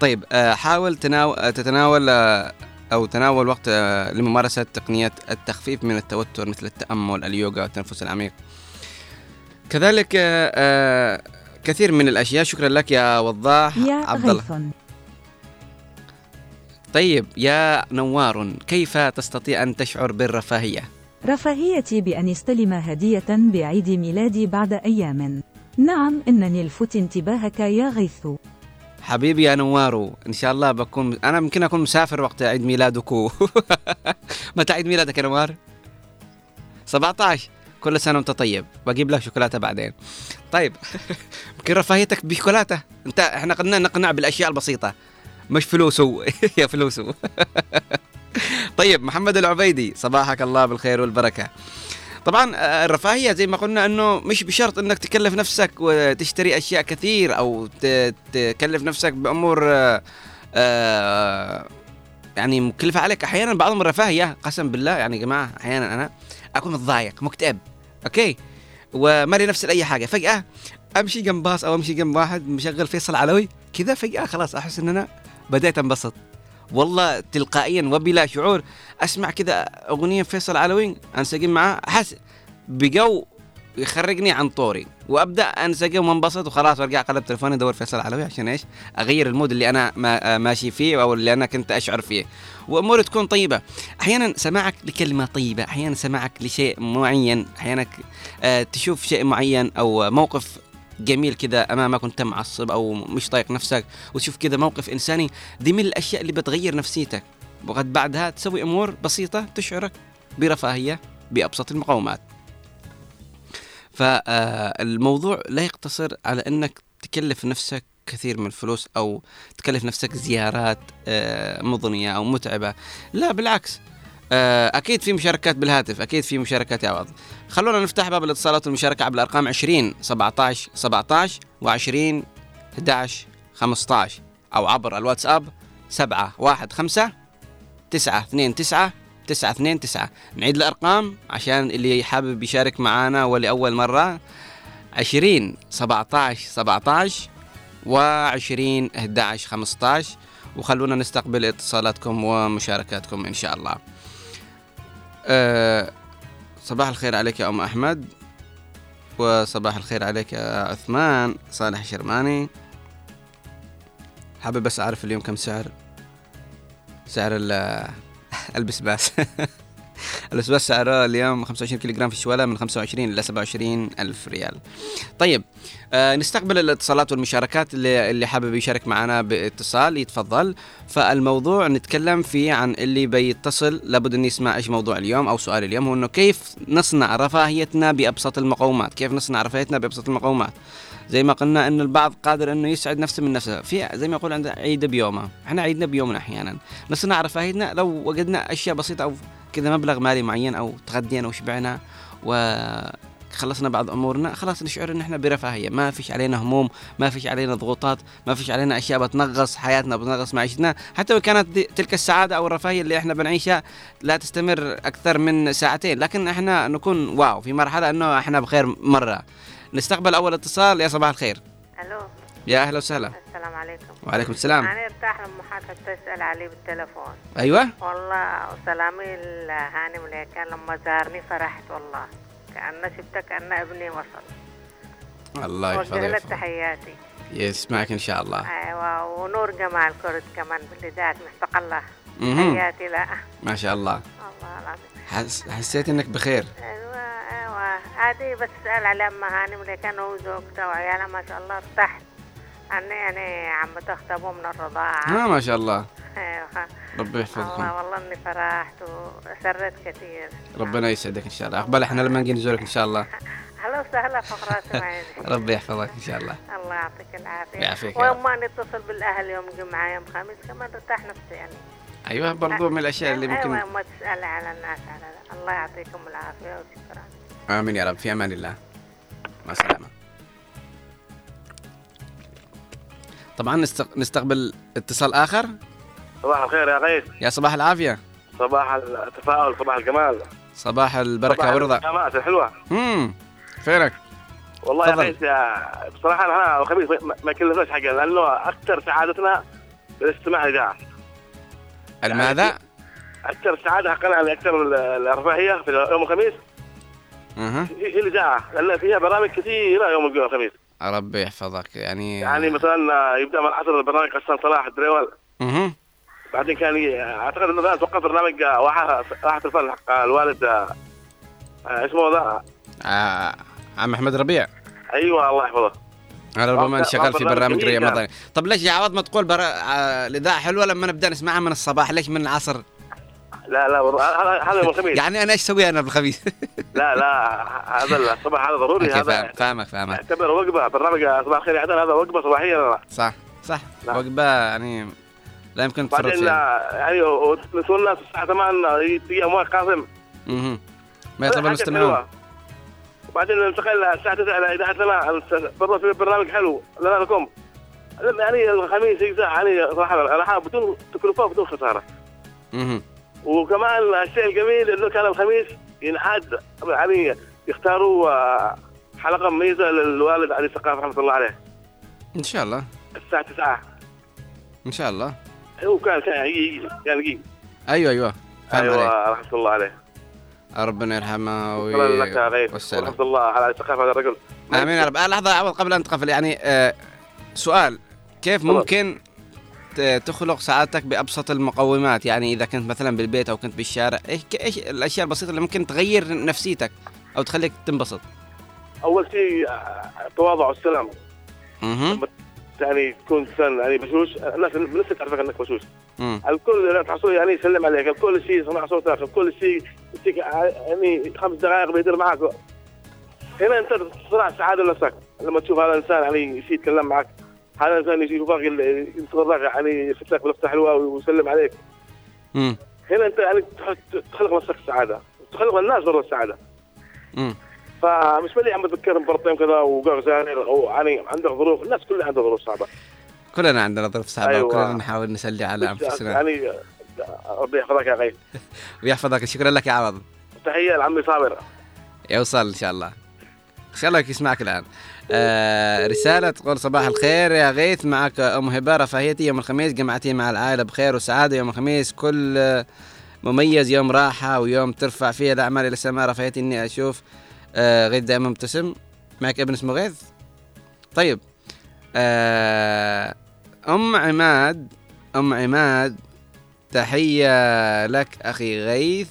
طيب آه، حاول تناول آه، تتناول آه، أو تناول وقت لممارسة تقنيات التخفيف من التوتر مثل التأمل اليوغا والتنفس العميق. كذلك كثير من الأشياء. شكرا لك يا وضاح يا عبد الله طيب يا نوار كيف تستطيع أن تشعر بالرفاهية؟ رفاهيتي بأن استلم هدية بعيد ميلادي بعد أيام. نعم إنني لفت انتباهك يا غيث. حبيبي يا نوارو إن شاء الله بكون أنا يمكن أكون مسافر وقت عيد ميلادك. متى عيد ميلادك يا نوار؟ 17 كل سنة وأنت طيب. بجيب لك شوكولاتة بعدين. طيب. يمكن رفاهيتك بشوكولاتة؟ أنت إحنا قلنا نقنع بالأشياء البسيطة. مش فلوسه. يا فلوسه. طيب محمد العبيدي صباحك الله بالخير والبركة. طبعا آه، الرفاهية زي ما قلنا إنه مش بشرط إنك تكلف نفسك وتشتري أشياء كثير أو تكلف نفسك بأمور آه، آه، يعني مكلفة عليك. أحيانا بعضهم الرفاهية قسم بالله يعني يا جماعة أحيانا أنا أكون متضايق مكتئب. أوكي؟ ومالي نفسي لاي حاجة. فجأة أمشي جنب باص أو أمشي جنب واحد مشغل فيصل علوي كذا فجأة خلاص أحس إن أنا بديت أنبسط. والله تلقائيا وبلا شعور أسمع كذا أغنية فيصل علوي أنسجم معاه أحس بجو يخرجني عن طوري وأبدأ أنسجم وانبسط وخلاص وأرجع أقلب تليفوني ادور فيصل علوي عشان إيش؟ أغير ال mood اللي أنا ما ماشي فيه أو اللي أنا كنت أشعر فيه. وأموري تكون طيبة. أحيانا سماعك لكلمة طيبة أحيانا سماعك لشيء معين أحيانا آه تشوف شيء معين أو موقف جميل كذا أمامك وأنت معصب أو مش طايق نفسك وتشوف كذا موقف إنساني دي من الأشياء اللي بتغير نفسيتك. وقد بعدها تسوي أمور بسيطة تشعرك برفاهية بأبسط المقومات فالموضوع لا يقتصر على أنك تكلف نفسك كثير من الفلوس أو تكلف نفسك زيارات آه، مضنية أو متعبة. لا بالعكس. آه، أكيد في مشاركات بالهاتف أكيد في مشاركات يا بعض خلونا نفتح باب الاتصالات والمشاركة عبر الأرقام 20 17 17 و20 11 15 أو عبر الواتساب 7 1 5 9 2 9 9 2 9 نعيد الأرقام عشان اللي حابب يشارك معانا ولأول مرة. 20 17 17 و20 11 15 وخلونا نستقبل اتصالاتكم ومشاركاتكم إن شاء الله. أه صباح الخير عليك يا أم أحمد. وصباح الخير عليك يا عثمان صالح الشرماني حابب بس أعرف اليوم كم سعر؟ سعر ال- البسباس البسباس سعره اليوم 25 كيلو جرام في الشوالة من 25 إلى 27 ألف ريال. طيب آه نستقبل الاتصالات والمشاركات اللي, اللي حابب يشارك معنا باتصال يتفضل. فالموضوع نتكلم فيه عن اللي بيتصل لابد أن يسمع إيش موضوع اليوم أو سؤال اليوم هو أنه كيف نصنع رفاهيتنا بأبسط المقومات؟ كيف نصنع رفاهيتنا بأبسط المقومات؟ زي ما قلنا انه البعض قادر إنه يسعد نفسه من نفسه. في زي ما يقول عند عيد بيومه إحنا عيدنا بيومنا أحيانا. نصنع رفاهيتنا لو وجدنا أشياء بسيطة أو كذا مبلغ مالي معين أو تغدينا وشبعنا وخلصنا بعض أمورنا خلاص نشعر إن إحنا برفاهية. ما فيش علينا هموم ما فيش علينا ضغوطات ما فيش علينا أشياء بتنغص حياتنا بتنغص معيشتنا. حتى لو كانت تلك السعادة أو الرفاهية اللي إحنا بنعيشها لا تستمر أكثر من ساعتين. لكن إحنا نكون واو في مرحلة إنه إحنا بخير مرة. نستقبل أول اتصال. يا صباح الخير. ألو. يا أهلا وسهلا. السلام عليكم. وعليكم السلام. أنا ارتاح لما حضرتك تسأل علي بالتلفون أيوه. والله وسلامي لهانم اللي كان لما زارني فرحت والله. كأنه شفتك كأنه ابني وصل. الله وجه يحفظك لك تحياتي. يسمعك إن شاء الله. أيوه ونور جمال كرد كمان بالذات مستقلة مهم. تحياتي لا ما شاء الله. الله العظيم. حس... حسيت إنك بخير. أيوه أيوه. هذه بس اسال على ام هانم اللي كان هو زوجته وعيالها ما شاء الله ارتحت. عني يعني عم تخطبوا من الرضاعة. آه ما شاء الله. أيوه ربي يحفظكم. الله والله إني فرحت وسرت كثير. ربنا يسعدك إن شاء الله. أقبل إحنا لما نجي نزورك إن شاء الله. هلا وسهلا فقرات ربي يحفظك إن شاء الله. الله يعطيك العافية. يعافيك. ويوم ما نتصل بالأهل يوم جمعة يوم خميس كمان ارتاح نفسي يعني. أيوه برضو من الأشياء اللي ممكن أيوة ما تسأل على الناس على الله يعطيكم العافية وشكرا. آمين يا رب. في أمان الله. مع السلامة. طبعا نستق... نستقبل اتصال آخر. صباح الخير يا غيث يا صباح العافية. صباح التفاؤل صباح الجمال. صباح البركة صباح والرضا الكلمات الحلوة. امم فينك؟ والله يا تفضل. غيث يا بصراحة أنا الخميس ما- كلفناش حقا لأنه أكثر سعادتنا بالاستماع الاذاعه الماذا؟ أكثر سعادة حقنا يعني أكثر ال- الرفاهيه في يوم الخميس. أها. هي الاذاعه لأن فيها برامج كثيرة يوم الخميس ربي يحفظك. يعني يعني مثلا يبدأ من العصر البرنامج حسن صلاح الدريول أها بعدين كان أعتقد إنه الآن توقف برنامج واحة الفن حق الوالد آه، اسمه ذا؟ آه، عم أحمد ربيع. أيوه الله يحفظه. أنا ربما شغال في برنامج. مطري طب ليش يا عوض ما تقول برا... آه، الإذاعة حلوة لما نبدأ نسمعها من الصباح؟ ليش من العصر؟ لا لا هذا يوم الخميس يعني أنا إيش أسوي أنا بالخميس لا لا هذا الصباح هذا ضروري هذا فاهمك فاهمك. اعتبر وجبة برنامج صباح الخير يا عدن هذا وجبة صباحية صح صح. وجبة يعني لا يمكن تفرط بعدين فيها يعني وتنسون الناس الساعة 8 تجي اموال قاسم. مهم. ما يطلب المستمعون. وبعدين ننتقل الساعة 9 إلى اذاعتنا برضه في برنامج حلو لنا لكم. يعني الخميس يجزع يعني صراحة حاب بدون تكلفة بدون خسارة. مهم. وكمان الشيء الجميل إنه كان الخميس ينعاد يعني يختاروا آه، حلقة مميزة للوالد علي ثقافه رحمة الله عليه. إن شاء الله. الساعة 9 إن شاء الله. هو كان كان يجي كان يجي. أيوه أيوه. عليك أيوه رحمة الله عليه. ربنا يرحمه وي... لك والسلام. ورحمه الله على علي ثقافه هذا الرجل. آمين يا رب. آه، لحظة عوض قبل أن تقفل يعني آه سؤال. كيف ممكن تخلق سعادتك بأبسط المقومات يعني إذا كنت مثلا بالبيت أو كنت بالشارع إيش إيش الأشياء البسيطة اللي ممكن تغير نفسيتك أو تخليك تنبسط؟ أول شيء التواضع والسلام. أها. يعني تكون إنسان يعني بشوش الناس الناس تعرفك إنك بشوش. مم. الكل لا تحصل يعني يسلم عليك الكل شيء يسمع صوتك الكل شيء يديك يعني خمس دقائق بيدير معك هنا أنت تصنع سعادة لنفسك. لما تشوف هذا الإنسان يعني يجي يتكلم معك. هذا الانسان يجي يشوفك ينتظرك يعني يفتح لك بلفته حلوة ويسلم عليك. امم هنا أنت يعني تخلق نفسك السعادة. تخلق الناس برضه السعادة. امم فمش ملي عم بتذكرهم برطين كذا وقاعد زاني أو يعني عندك ظروف. الناس كلها عندها ظروف صعبة. كلنا عندنا ظروف صعبة أيوة. وكلنا نحاول نسلي على أنفسنا. يعني ربي يحفظك يا غيث ويحفظك. شكرا لك يا عوض. تحية لعمي صابر. يوصل إن شاء الله. الله يسمعك الآن. آه رسالة تقول صباح الخير يا غيث معك أم هبة رفاهيتي يوم الخميس جمعتي مع العائلة بخير وسعادة. يوم الخميس كل مميز يوم راحة ويوم ترفع فيه الأعمال إلى السماء. رفاهيتي إني أشوف آه غيث دائما مبتسم. معك ابن اسمه غيث؟ طيب آه أم عماد أم عماد تحية لك أخي غيث.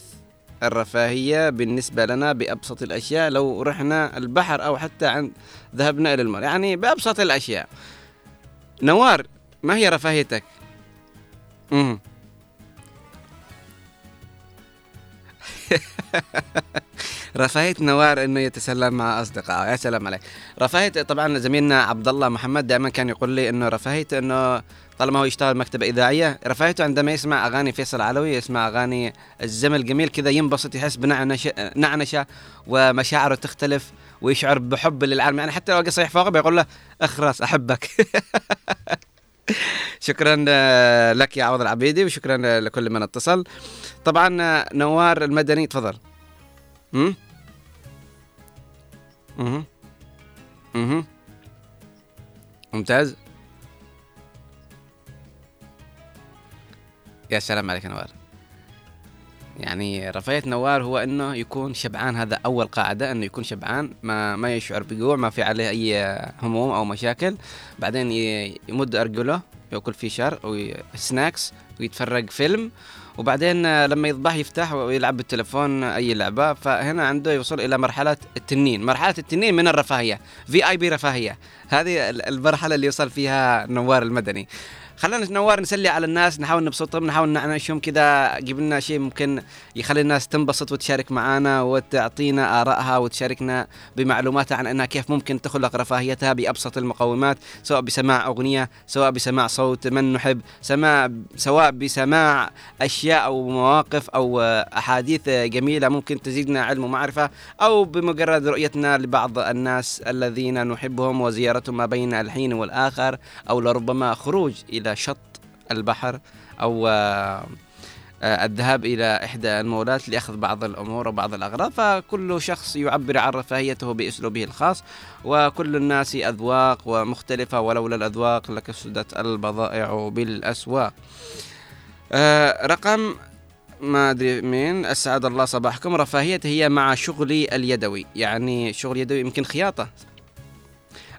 الرفاهية بالنسبة لنا بأبسط الأشياء لو رحنا البحر أو حتى عند ذهبنا إلى المال يعني بأبسط الأشياء. نوار ما هي رفاهيتك؟ رفاهية نوار إنه يتسلم مع أصدقائه. يا سلام عليك. رفاهية طبعا زميلنا عبد الله محمد دائما كان يقول لي إنه رفاهيته إنه طالما هو يشتغل مكتبة إذاعية. رفاهيته عندما يسمع أغاني فيصل علوي يسمع أغاني الزمن الجميل كذا ينبسط يحس بنعنشة نعنشة ومشاعره تختلف ويشعر بحب للعالم. يعني حتى لو قصة يحفظه بيقول له اخرس أحبك. شكرا لك يا عوض العبيدي وشكرا لكل من اتصل. طبعا نوار المدني تفضل. امم ممتاز. يا سلام عليك نوار. يعني رفاهية نوار هو إنه يكون شبعان هذا أول قاعدة إنه يكون شبعان ما ما يشعر بجوع ما في عليه أي هموم أو مشاكل. بعدين يمد أرجله يأكل فيشر وسناكس ويتفرج فيلم. وبعدين لما يصبح يفتح ويلعب بالتلفون أي لعبة. فهنا عنده يوصل إلى مرحلة التنين. مرحلة التنين من الرفاهية في اي بي رفاهية. هذه ال- المرحلة اللي يوصل فيها نوار المدني. خلينا نوار نسلي على الناس نحاول نبسطهم نحاول نعنشهم كذا جيب لنا شيء ممكن يخلي الناس تنبسط وتشارك معنا وتعطينا آرائها وتشاركنا بمعلوماتها عن أنها كيف ممكن تخلق رفاهيتها بأبسط المقومات سواء بسماع أغنية سواء بسماع صوت من نحب سماع سواء بسماع أشياء أو مواقف أو أحاديث جميلة ممكن تزيدنا علم ومعرفة أو بمجرد رؤيتنا لبعض الناس الذين نحبهم وزيارتهم ما بين الحين والآخر أو لربما خروج إلى شط البحر أو آه، آه، الذهاب إلى إحدى المولات لأخذ بعض الأمور وبعض الأغراض فكل شخص يعبر عن رفاهيته بأسلوبه الخاص وكل الناس أذواق ومختلفة ولولا الأذواق لكسدت البضائع بالأسواق. آه، رقم ما أدري مين أسعد الله صباحكم. رفاهيتي هي مع شغلي اليدوي يعني شغل يدوي يمكن خياطة.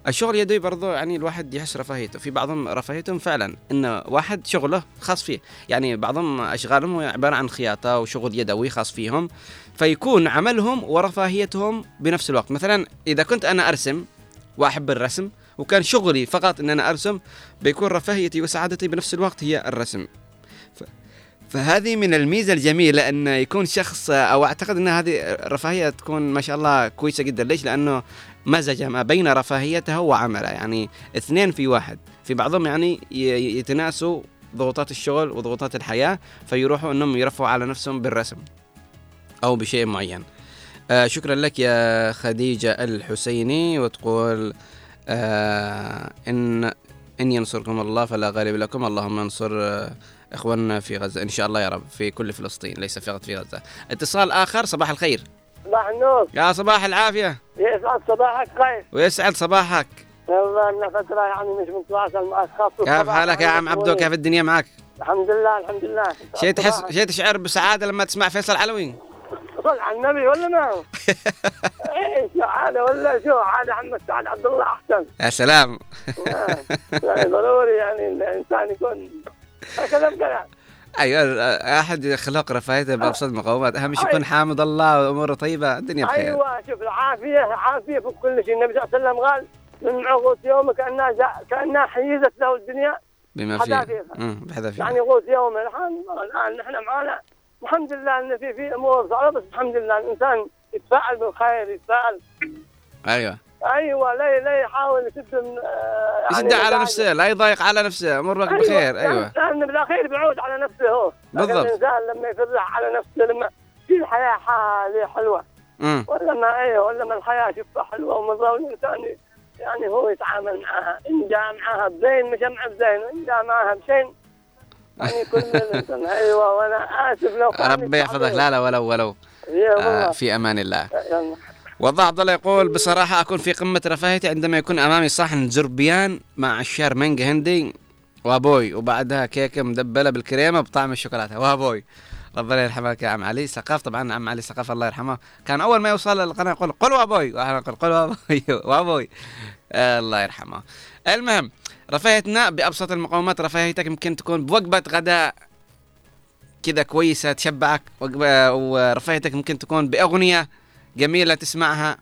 الشغل اليدوي برضو يعني الواحد يحس رفاهيته. في بعضهم رفاهيتهم فعلا إنه واحد شغله خاص فيه. يعني بعضهم أشغالهم عبارة عن خياطة وشغل يدوي خاص فيهم. فيكون عملهم ورفاهيتهم بنفس الوقت. مثلا إذا كنت أنا أرسم وأحب الرسم وكان شغلي فقط إن أنا أرسم بيكون رفاهيتي وسعادتي بنفس الوقت هي الرسم. فهذه من الميزة الجميلة إن يكون شخص أو أعتقد إن هذه الرفاهيه تكون ما شاء الله كويسة جدا. ليش؟ لأنه مزج ما بين رفاهيته وعمله يعني اثنين في واحد في بعضهم يعني يتناسوا ضغوطات الشغل وضغوطات الحياة فيروحوا إنهم يرفعوا على نفسهم بالرسم أو بشيء معين. آه شكرا لك يا خديجة الحسيني وتقول آه ان إن ينصركم الله فلا غالب لكم اللهم انصر آه إخواننا في غزة إن شاء الله يا رب في كل فلسطين ليس فقط في غزة. اتصال آخر صباح الخير. صباح النور. يا صباح العافية. يسعد صباحك خير. ويسعد صباحك. والله لنا فترة يعني مش متواصل معك خاص كيف حالك يا عم يعني عبدو كيف الدنيا معك؟ الحمد لله الحمد لله. شيء تحس. شيء تشعر بسعادة لما تسمع فيصل علوي؟ صل على النبي ولا ما؟ إيه شو عادة ولا شو؟ عادة محمد سعد عبد الله أحسن. يا سلام. يعني ضروري يعني الإنسان يكون هكذا أيوه أحد خلق رفاهيته بابسط المقومات أهم شيء يكون حامد الله وأموره طيبة الدنيا بخير. أيوه شوف العافية عافيه في كل شيء. النبي صلى الله عليه وسلم قال من عقوت يومك كأنها كأنها حيزت له الدنيا. بما فيه حذافيرها. أمم، بحذافيرها. يعني قوت يومه الحين الان نحن معانا. الحمد لله إن في في أمور صعبة بس الحمد لله الإنسان يتفاعل بالخير يتفاعل. أيوه. أيوه لا لا يحاول يسد آه، يعني يشد على. نفسه لا يضايق على نفسه امرك بخير أيوه لأن بالاخير بيعود على نفسه هو بالضبط. الإنسان لما يفرح على نفسه لما في الحياة هذه حلوة أمم. ولا ما إيه ولا ما الحياة شوفها حلوة ومرة والإنسان يعني هو يتعامل معها إن جاء معها بزين مش معها بزين وإن جاء معها بشين يعني كل الإنسان أيوه وأنا آسف لو ربي يحفظك لا لا ولو ولو آه في أمان الله يلا. وضع عبد الله يقول بصراحة أكون في قمة رفاهيتي عندما يكون أمامي صحن زربيان مع عشار مانجا هندي. وابوي وبعدها كيكة مدبلة بالكريمة بطعم الشوكولاتة. وابوي ربنا يرحمك يا عم علي سقاف. طبعا عم علي سقاف الله يرحمه. كان أول ما يوصل القناة يقول قل وابوي. وأنا أقول قل وابوي. وابوي الله يرحمه. المهم رفاهيتنا بأبسط المقومات رفاهيتك يمكن تكون بوجبة غداء كذا كويسة تشبعك. ورفاهيتك ممكن تكون بأغنية. جميلة تسمعها.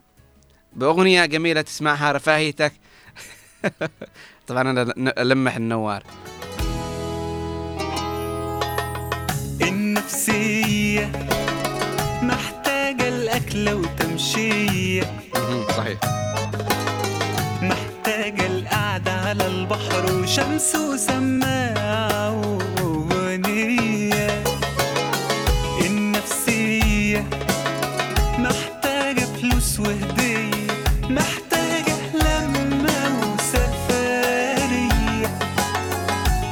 بأغنية جميلة تسمعها. رفاهيتك. طبعا أنا ألمح النوار. النفسية محتاجة الأكلة وتمشية. صحيح. محتاجة القعدة على البحر وشمس وسماعة وأغنية وهدية. محتاجة لمة وسفرية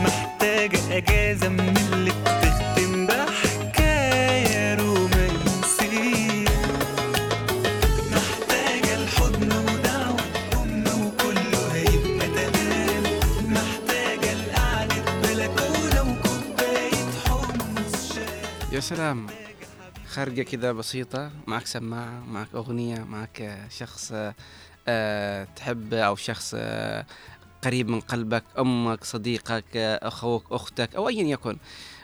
محتاجة أجازة من اللي بتختم بحكاية رومانسية. محتاجة الحضن ودعوة أم وكله هيبقى تمام. محتاجة القعدة بلكونة وكوباية حمص يا سلام. خارجة كذا بسيطة معك سماعة معك أغنية معك شخص آه، تحبه أو شخص آه، قريب من قلبك أمك صديقك آه، أخوك أختك أو أيا يكن.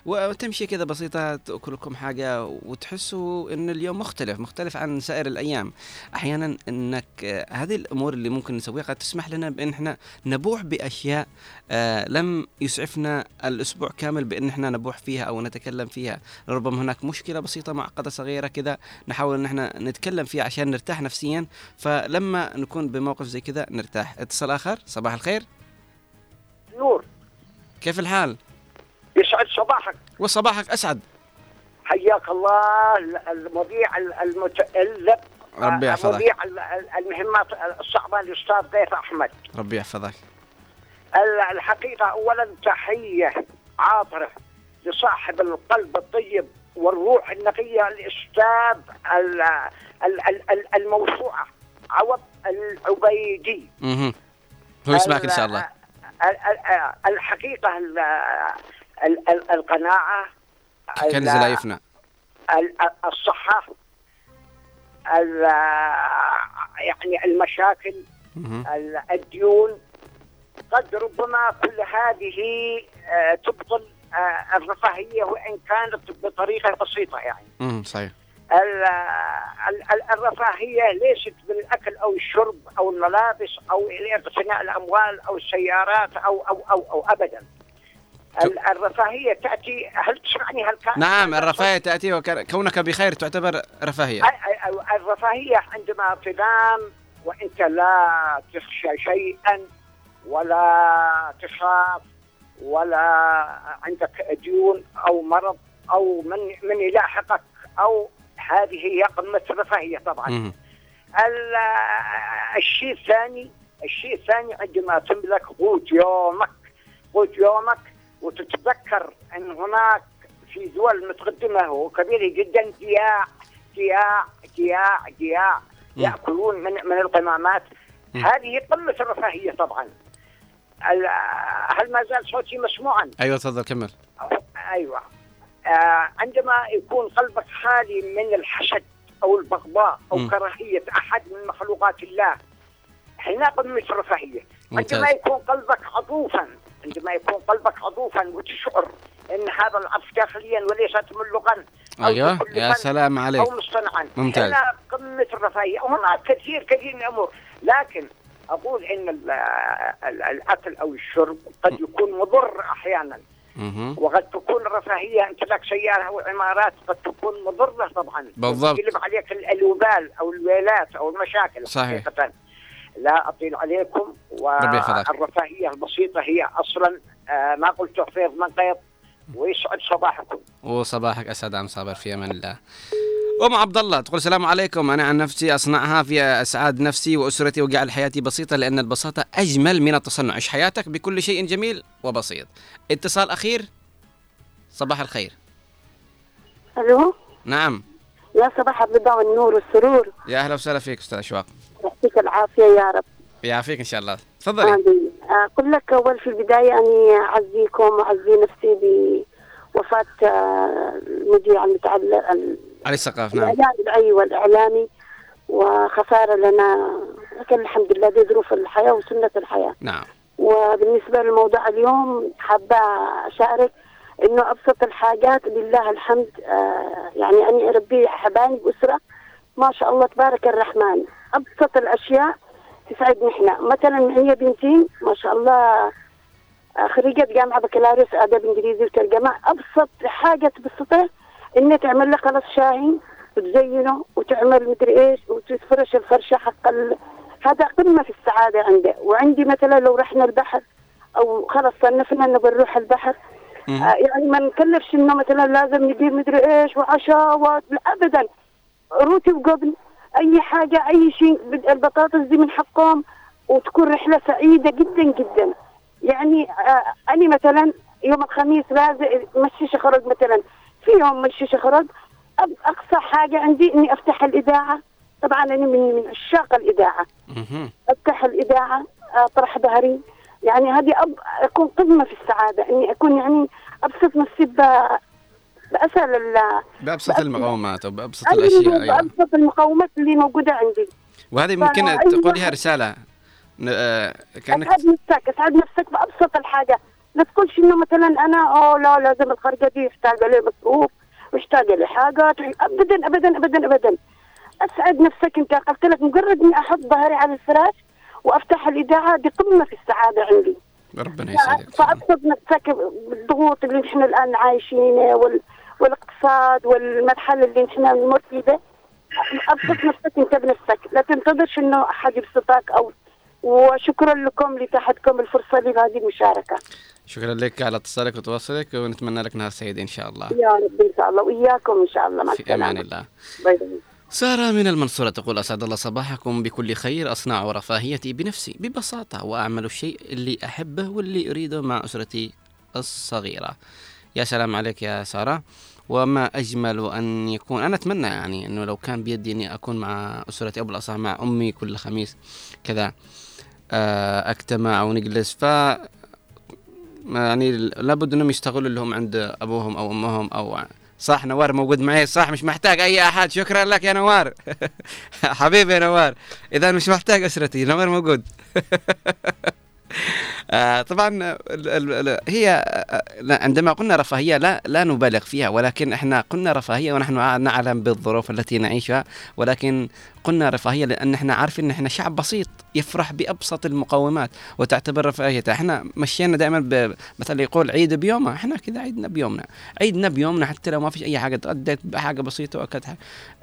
وتمشي كذا بسيطة تأكل لكم حاجة وتحسوا إن اليوم مختلف مختلف عن سائر الأيام. أحيانا إنك آه، هذه الأمور اللي ممكن نسويها قد تسمح لنا بأن إحنا نبوح بأشياء آه، لم يسعفنا الأسبوع كامل بأن إحنا نبوح فيها أو نتكلم فيها. ربما هناك مشكلة بسيطة معقدة صغيرة كذا نحاول إن إحنا نتكلم فيها عشان نرتاح نفسيا. فلما نكون بموقف زي كذا نرتاح. اتصال آخر صباح الخير. نور. كيف الحال؟ يسعد صباحك وصباحك أسعد. حياك الله المذيع المتألق ربي يحفظك. مذيع المهمات الصعبة الأستاذ ضيف أحمد. ربي يحفظك. الحقيقة أولا تحية عاطرة لصاحب القلب الطيب والروح النقية الأستاذ ال- ال- ال- ال- الموسوعة عوض العبيدي. مهم. هو يسمعك إن شاء الله. ال- ال- ال- ال- ال- القناعة كنز لا يفنى. ال- الصحة ال- يعني المشاكل الديون. قد ربما كل هذه آه، تبطل آه، الرفاهية وإن كانت بطريقة بسيطة يعني. مهم. صحيح. ال- ال- ال- الرفاهية ليست بالأكل أو الشرب أو الملابس أو اقتناء الأموال أو السيارات أو أو أو, أو أبدا. الرفاهية تأتي هل تسمعني هل نعم الرفاهية تأتي وكونك بخير تعتبر رفاهية. الرفاهية عندما تنام وأنت لا تخشى شيئا ولا تخاف ولا عندك ديون أو مرض أو من من يلاحقك أو هذه هي قمة الرفاهية طبعا. الشيء الثاني الشيء الثاني عندما تملك قوت يومك قوت يومك وتتذكر أن هناك في دول متقدمة وكبيرة جدا جياع جياع جياع مم. يأكلون من من القمامات. هذه قمة الرفاهيه طبعا هل ما زال صوتي مسموعا؟ أيوه تفضل كمل أيوه آه عندما يكون قلبك خالي من الحسد أو البغضاء أو مم. كراهية أحد من مخلوقات الله هنا قمة الرفاهيه. عندما يكون قلبك عطوفا عندما يكون قلبك عطوفا وتشعر إن هذا العطف داخليا وليس تملقا أو أيوه يا سلام عليك أو مصطنعا ممتاز. هنا قمة الرفاهية وهناك كثير كثير من الأمور لكن أقول إن ال- ال- الأكل أو الشرب قد يكون مضر أحيانا. وقد تكون الرفاهية امتلاك سيارة أو عمارات قد تكون مضرة طبعا بالضبط. يجلب عليك ال- الوبال أو الويلات أو المشاكل صحيح. حقيقة. لا أطيل عليكم. والرفاهية البسيطة هي أصلا آه ما قلت فيض من قيض ويسعد صباحكم. وصباحك أسعد عم صابر في أمان الله. أم عبد الله تقول السلام عليكم. أنا عن نفسي أصنعها في أسعاد نفسي وأسرتي وجعل حياتي بسيطة لأن البساطة أجمل من التصنع. عيش حياتك بكل شيء جميل وبسيط. اتصال أخير. صباح الخير. ألو؟ نعم. يا صباح الرضا والنور والسرور. يا أهلا وسهلا فيك أستاذ أشواق. يعطيك العافية يا رب. يعافيك إن شاء الله. تفضلي. آمين. أقول لك أول في البداية أني أعزيكم وأعزي نفسي بوفاة آه، المذيع المتعلق علي السقاف نعم. الإعلامي أيوة الإعلامي وخسارة لنا لكن الحمد لله دي ظروف الحياة وسنة الحياة. نعم. وبالنسبة للموضوع اليوم حابة أشارك إنه أبسط الحاجات لله الحمد آه يعني أني أربي حبايب بأسرة ما شاء الله تبارك الرحمن. أبسط الأشياء تسعدني إحنا. مثلا هي بنتي ما شاء الله خريجة جامعة بكالوريوس آداب إنجليزي وترجمة. أبسط حاجة تبسطها إنها تعمل لك خلاص شاهي وتزينه وتعمل مدري إيش وتفرش الفرشة حق ال... هذا قمة في السعادة عندي وعندي مثلا لو رحنا البحر أو خلاص صنفنا إنه بنروح البحر آه يعني ما نكلفش إنه مثلا لازم نجيب مدري إيش وعشاء أبدا روتي وقبل. أي حاجة أي شيء البطاطس دي من حقهم وتكون رحلة سعيدة جدا جدا. يعني آه أنا مثلا يوم الخميس لازم مشيش أخرج مثلا. في يوم مشيش أخرج أب- أقصى حاجة عندي إني أفتح الإذاعة. طبعا أنا من من عشاق الإذاعة. مهم. أفتح الإذاعة آه، طرح بهري يعني هذه أب... أكون قمة في السعادة. إني أكون يعني أبسط نفسي. بأسهل ال... بأبسط المقومات وبابسط أيوة، الأشياء أيوة. بأبسط المقومات اللي موجودة عندي. وهذه ممكن. تقوليها رسالة؟ آه، كأنك أسعد نفسك أسعد نفسك بأبسط الحاجة. لا تقولش إنه مثلا أنا أوه لا لازم الخرجة دي محتاجه لي مصروف محتاجه لي حاجة. ابدا ابدا ابدا ابدا. أسعد نفسك. أنت قلت لك مجرد إني أحط ظهري على الفراش وأفتح الإذاعة دي قمة في السعادة عندي. ربنا يسعدك. فأبسط نفسك بالضغوط اللي نحن الآن عايشينه وال... والاقتصاد والمرحلة اللي نحن نمر فيها أبسط نفسك أنت بنفسك. لا تنتظرش إنه أحد يبسطك أو وشكرا لكم لتاحتكم الفرصة لي بهذه المشاركة. شكرا لك على اتصالك وتواصلك ونتمنى لك نهار سعيد إن شاء الله. يا رب إن شاء الله وإياكم إن شاء الله. مع في أمان الله. bye bye. سارة من المنصورة تقول أسعد الله صباحكم بكل خير أصنع رفاهيتي بنفسي ببساطة وأعمل الشيء اللي أحبه واللي أريده مع أسرتي الصغيرة. يا سلام عليك يا سارة. وما أجمل أن يكون. أنا أتمنى يعني أنه لو كان بيدي أني أكون مع أسرتي أو بالأصح مع أمي كل خميس كذا آه، أجتمع ونجلس ف يعني لابد إنهم يشتغلوا اللي هم عند أبوهم أو أمهم أو صح نوار موجود معي؟ صح مش محتاج أي أحد. شكرا لك يا نوار. حبيبي يا نوار. اذا مش محتاج أسرتي نوار موجود. طبعا ال- ال- هي آه، عندما قلنا رفاهية لا لا نبالغ فيها ولكن إحنا قلنا رفاهية ونحن نعلم بالظروف التي نعيشها ولكن قلنا رفاهية لأن إحنا عارفين إن إحنا شعب بسيط يفرح بأبسط المقومات وتعتبر رفاهيته إحنا مشينا دائما ب- مثل يقول عيد بيومه إحنا كذا عيدنا بيومنا. عيدنا بيومنا حتى لو ما فيش أي حاجة تغديت بحاجة بسيطة حاجة.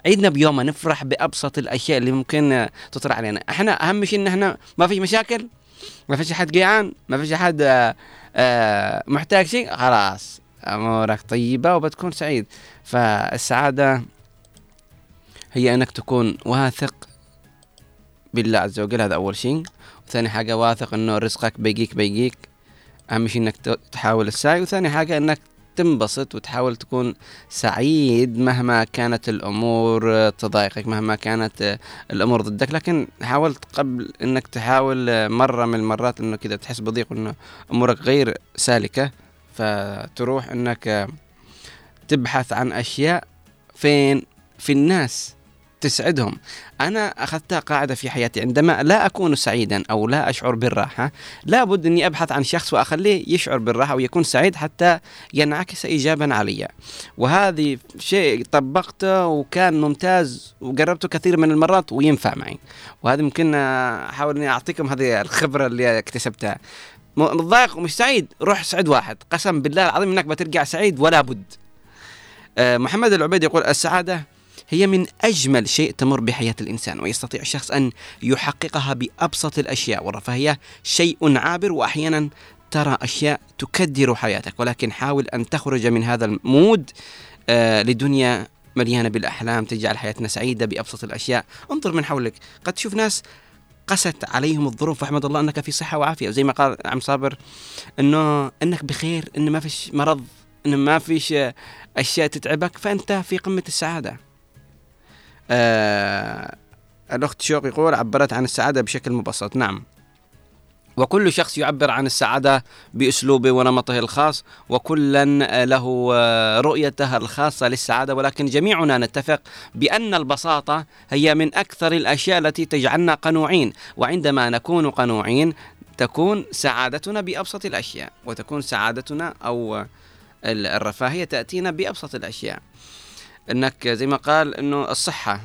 عيدنا بيومنا نفرح بأبسط الأشياء اللي ممكن آه، تطرح علينا. إحنا أهم شيء إن إحنا ما في مشاكل ما فيش أحد جيعان ما فيش أحد آه، آه، محتاج شيء خلاص أمورك طيبة وبتكون سعيد. فالسعادة هي أنك تكون واثق بالله عز وجل هذا أول شيء. وثاني حاجة واثق إنه رزقك بيجيك بيجيك. أهم شيء إنك تحاول السعي. وثاني حاجة إنك تنبسط وتحاول تكون سعيد مهما كانت الأمور تضايقك مهما كانت الأمور ضدك لكن حاولت قبل إنك تحاول مرة من المرات إنه كذا تحس بضيق وإنه أمورك غير سالكة فتروح إنك تبحث عن أشياء فين في الناس. تسعدهم. أنا أخذتها قاعدة في حياتي عندما لا أكون سعيدا أو لا أشعر بالراحة لابد أني أبحث عن شخص وأخليه يشعر بالراحة ويكون سعيد حتى ينعكس إيجابا علي. وهذه شيء طبقته وكان ممتاز وجربته كثير من المرات وينفع معي. وهذا ممكن أحاول أني أعطيكم هذه الخبرة اللي اكتسبتها. متضايق ومش سعيد روح سعد واحد. قسم بالله العظيم إنك بترجع سعيد ولا بد. آه، محمد العبيد يقول السعادة هي من أجمل شيء تمر بحياة الإنسان ويستطيع الشخص أن يحققها بأبسط الأشياء والرفاهية شيء عابر وأحيانا ترى أشياء تكدر حياتك. ولكن حاول أن تخرج من هذا المود آه، لدنيا مليانة بالأحلام تجعل حياتنا سعيدة بأبسط الأشياء. انظر من حولك. قد تشوف ناس قست عليهم الظروف فاحمد الله أنك في صحة وعافية. زي ما قال عم صابر إنه إنك بخير انه ما فيش مرض انه ما فيش آه، أشياء تتعبك فأنت في قمة السعادة. آه الأخت شوق يقول عبرت عن السعادة بشكل مبسط. نعم. وكل شخص يعبر عن السعادة بأسلوبه ونمطه الخاص وكلا له آه، رؤيته الخاصة للسعادة. ولكن جميعنا نتفق بأن البساطة هي من أكثر الأشياء التي تجعلنا قنوعين. وعندما نكون قنوعين تكون سعادتنا بأبسط الأشياء وتكون سعادتنا أو ال- الرفاهية تأتينا بأبسط الأشياء. إنك زي ما قال إنه الصحة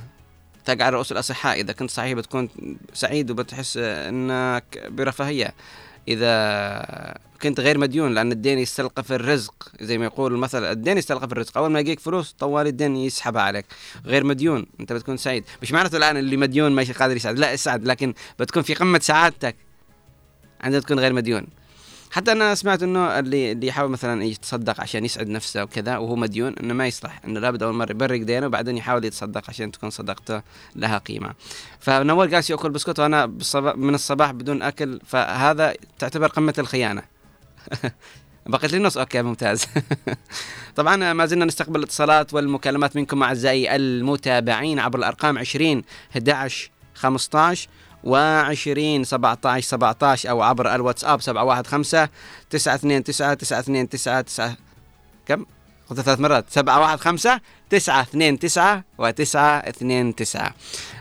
تاج على رؤوس الأصحاء. إذا كنت صحيح بتكون سعيد وبتحس إنك برفاهية. إذا كنت غير مديون لأن الدين يستلقف الرزق زي ما يقول المثل. الدين يستلقف الرزق. أول ما يجيك فلوس طوال الدين يسحبها عليك. غير مديون أنت بتكون سعيد. مش معناته الآن اللي مديون ما قادر يسعد لا اسعد لكن بتكون في قمة سعادتك عندما تكون غير مديون. حتى أنا سمعت إنه اللي اللي يحاول مثلا يتصدق عشان يسعد نفسه وكذا وهو مديون إنه ما يصلح إنه لابد أول مرة يبرئ دينه وبعدين يحاول يتصدق عشان تكون صدقته لها قيمة. فنوال جالس يأكل بسكوت وأنا من الصباح بدون أكل فهذا تعتبر قمة الخيانة. بقيت لي نص okay ممتاز. طبعا ما زلنا نستقبل الاتصالات والمكالمات منكم أعزائي المتابعين عبر الأرقام 20 11 15 و20 17 17 أو عبر الواتساب 715 929 929 9 كم؟ قلت ثلاث مرات. 715 929 و929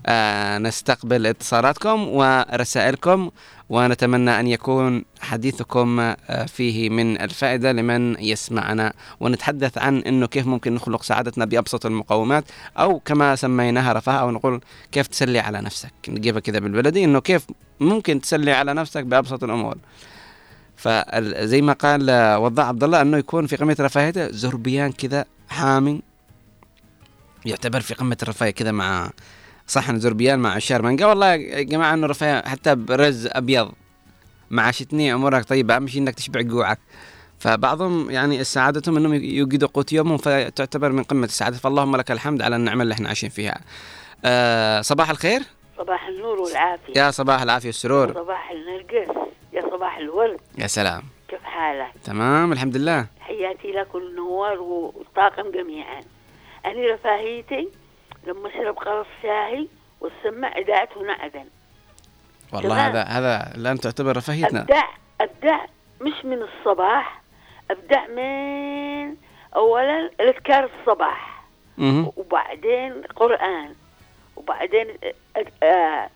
آه نستقبل اتصالاتكم ورسائلكم ونتمنى أن يكون حديثكم آه، فيه من الفائدة لمن يسمعنا. ونتحدث عن أنه كيف ممكن نخلق سعادتنا بأبسط المقومات أو كما سميناها رفاه أو نقول كيف تسلي على نفسك. نجيبها كذا بالبلدي أنه كيف ممكن تسلي على نفسك بأبسط الأمور. فزي ما قال آه، وضاع عبد الله أنه يكون في قمة رفاهيته زربيان كذا حامي يعتبر في قمة الرفاهيه كذا مع صحن زربيان مع عشار مانجا والله يا جماعة أنه رفاهيه حتى برز أبيض مع شتني امورك طيبه اهم شيء إنك تشبع جوعك. فبعضهم يعني سعادتهم إنهم يوجدوا قوت يومهم فتعتبر من قمة السعادة. فاللهم لك الحمد على النعمة اللي إحنا عايشين فيها. آه صباح الخير. صباح النور والعافية. يا صباح العافية والسرور. صباح النرجس. يا صباح الورد. يا سلام. كيف حالك؟ تمام الحمد لله. حياتي لكم النوار والطاقم جميعا. أنا رفاهيتي لما أشرب قرص شاهي والسمع إذاعته نعدا والله تمام. هذا هذا الان تعتبر رفاهيتنا أبدع أبدع مش من الصباح أبدع من أولا الأذكار الصباح. مهم. وبعدين قرآن. وبعدين آه،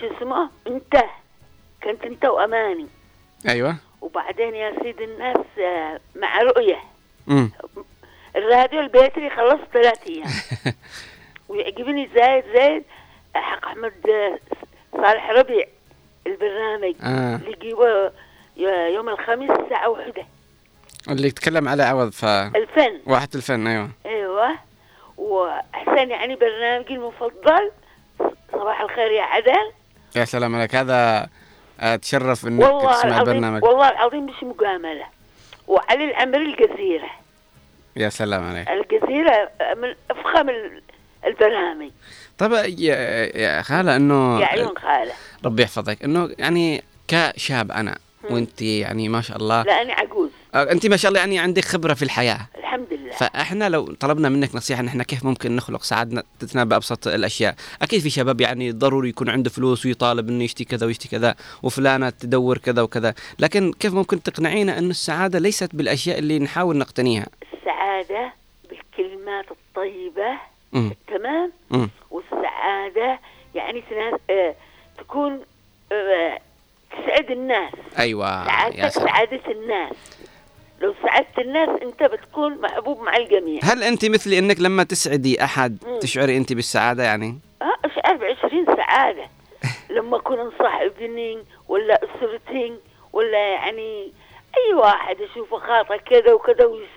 شو اسمه؟ انت كنت انت وأماني. أيوه. وبعدين يا سيد الناس آه، مع امم الراديو البيتري خلصت ثلاث أيام. ويعجبني زايد زايد حق أحمد آه، صالح ربيع البرنامج آه. اللي يجيبه ي- يوم الخميس الساعة واحدة. اللي يتكلم على عوض ف الفن. واحد الفن أيوه. أيوه. وأحسن يعني برنامجي المفضل صباح الخير يا عدن يا سلام عليك. هذا اتشرف إنك والله تسمع البرنامج. والله العظيم مش مجاملة وعلي العمر الجزيرة. يا سلام عليك. الجزيرة من أفخم ال- البرامج طب يا, يا خالة إنه يا عيون خالة. ربي يحفظك. إنه يعني كشاب أنا وأنت يعني ما شاء الله. لا أنا عجوز. آه، أنت ما شاء الله يعني عندك خبرة في الحياة. الحمد لله. فإحنا لو طلبنا منك نصيحة نحن كيف ممكن نخلق سعادتنا بابسط الأشياء؟ أكيد في شباب يعني ضروري يكون عنده فلوس ويطالب إنه يشتي كذا ويشتي كذا وفلانة تدور كذا وكذا. لكن كيف ممكن تقنعينا إنه السعادة ليست بالأشياء اللي نحاول نقتنيها؟ السعادة بالكلمات الطيبة مم. تمام مم. والسعادة يعني آه، تكون آه، تسعد الناس أيوه سعادتك سعادة الناس لو سعدت الناس أنت بتكون محبوب مع الجميع هل أنت مثلي إنك لما تسعدي أحد مم. تشعري أنت بالسعادة يعني آه اشعر بعشرين سعادة لما أكون انصح ابني ولا اسرتي ولا يعني أي واحد أشوفه خاطئ كذا وكذا ويس.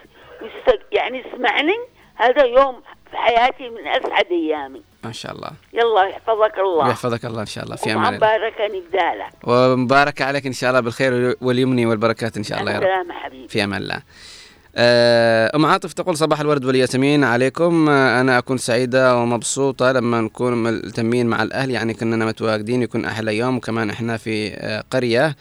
يعني يسمعني هذا يوم في حياتي من أسعد أيامي. ما شاء الله. يلا يحفظك الله. يحفظك الله إن شاء الله. في أمان الله. مباركة بدالك ومبارك عليك إن شاء الله بالخير واليمن والبركات إن شاء الله يا رب. السلامة حبيبي. في أمان الله. آه، أم عاطف تقول صباح الورد والياسمين عليكم. آه، أنا أكون سعيدة ومبسوطة لما نكون ملتمين مع الأهل يعني كنا متواجدين يكون أحلى يوم. وكمان إحنا في آه، قرية. آه،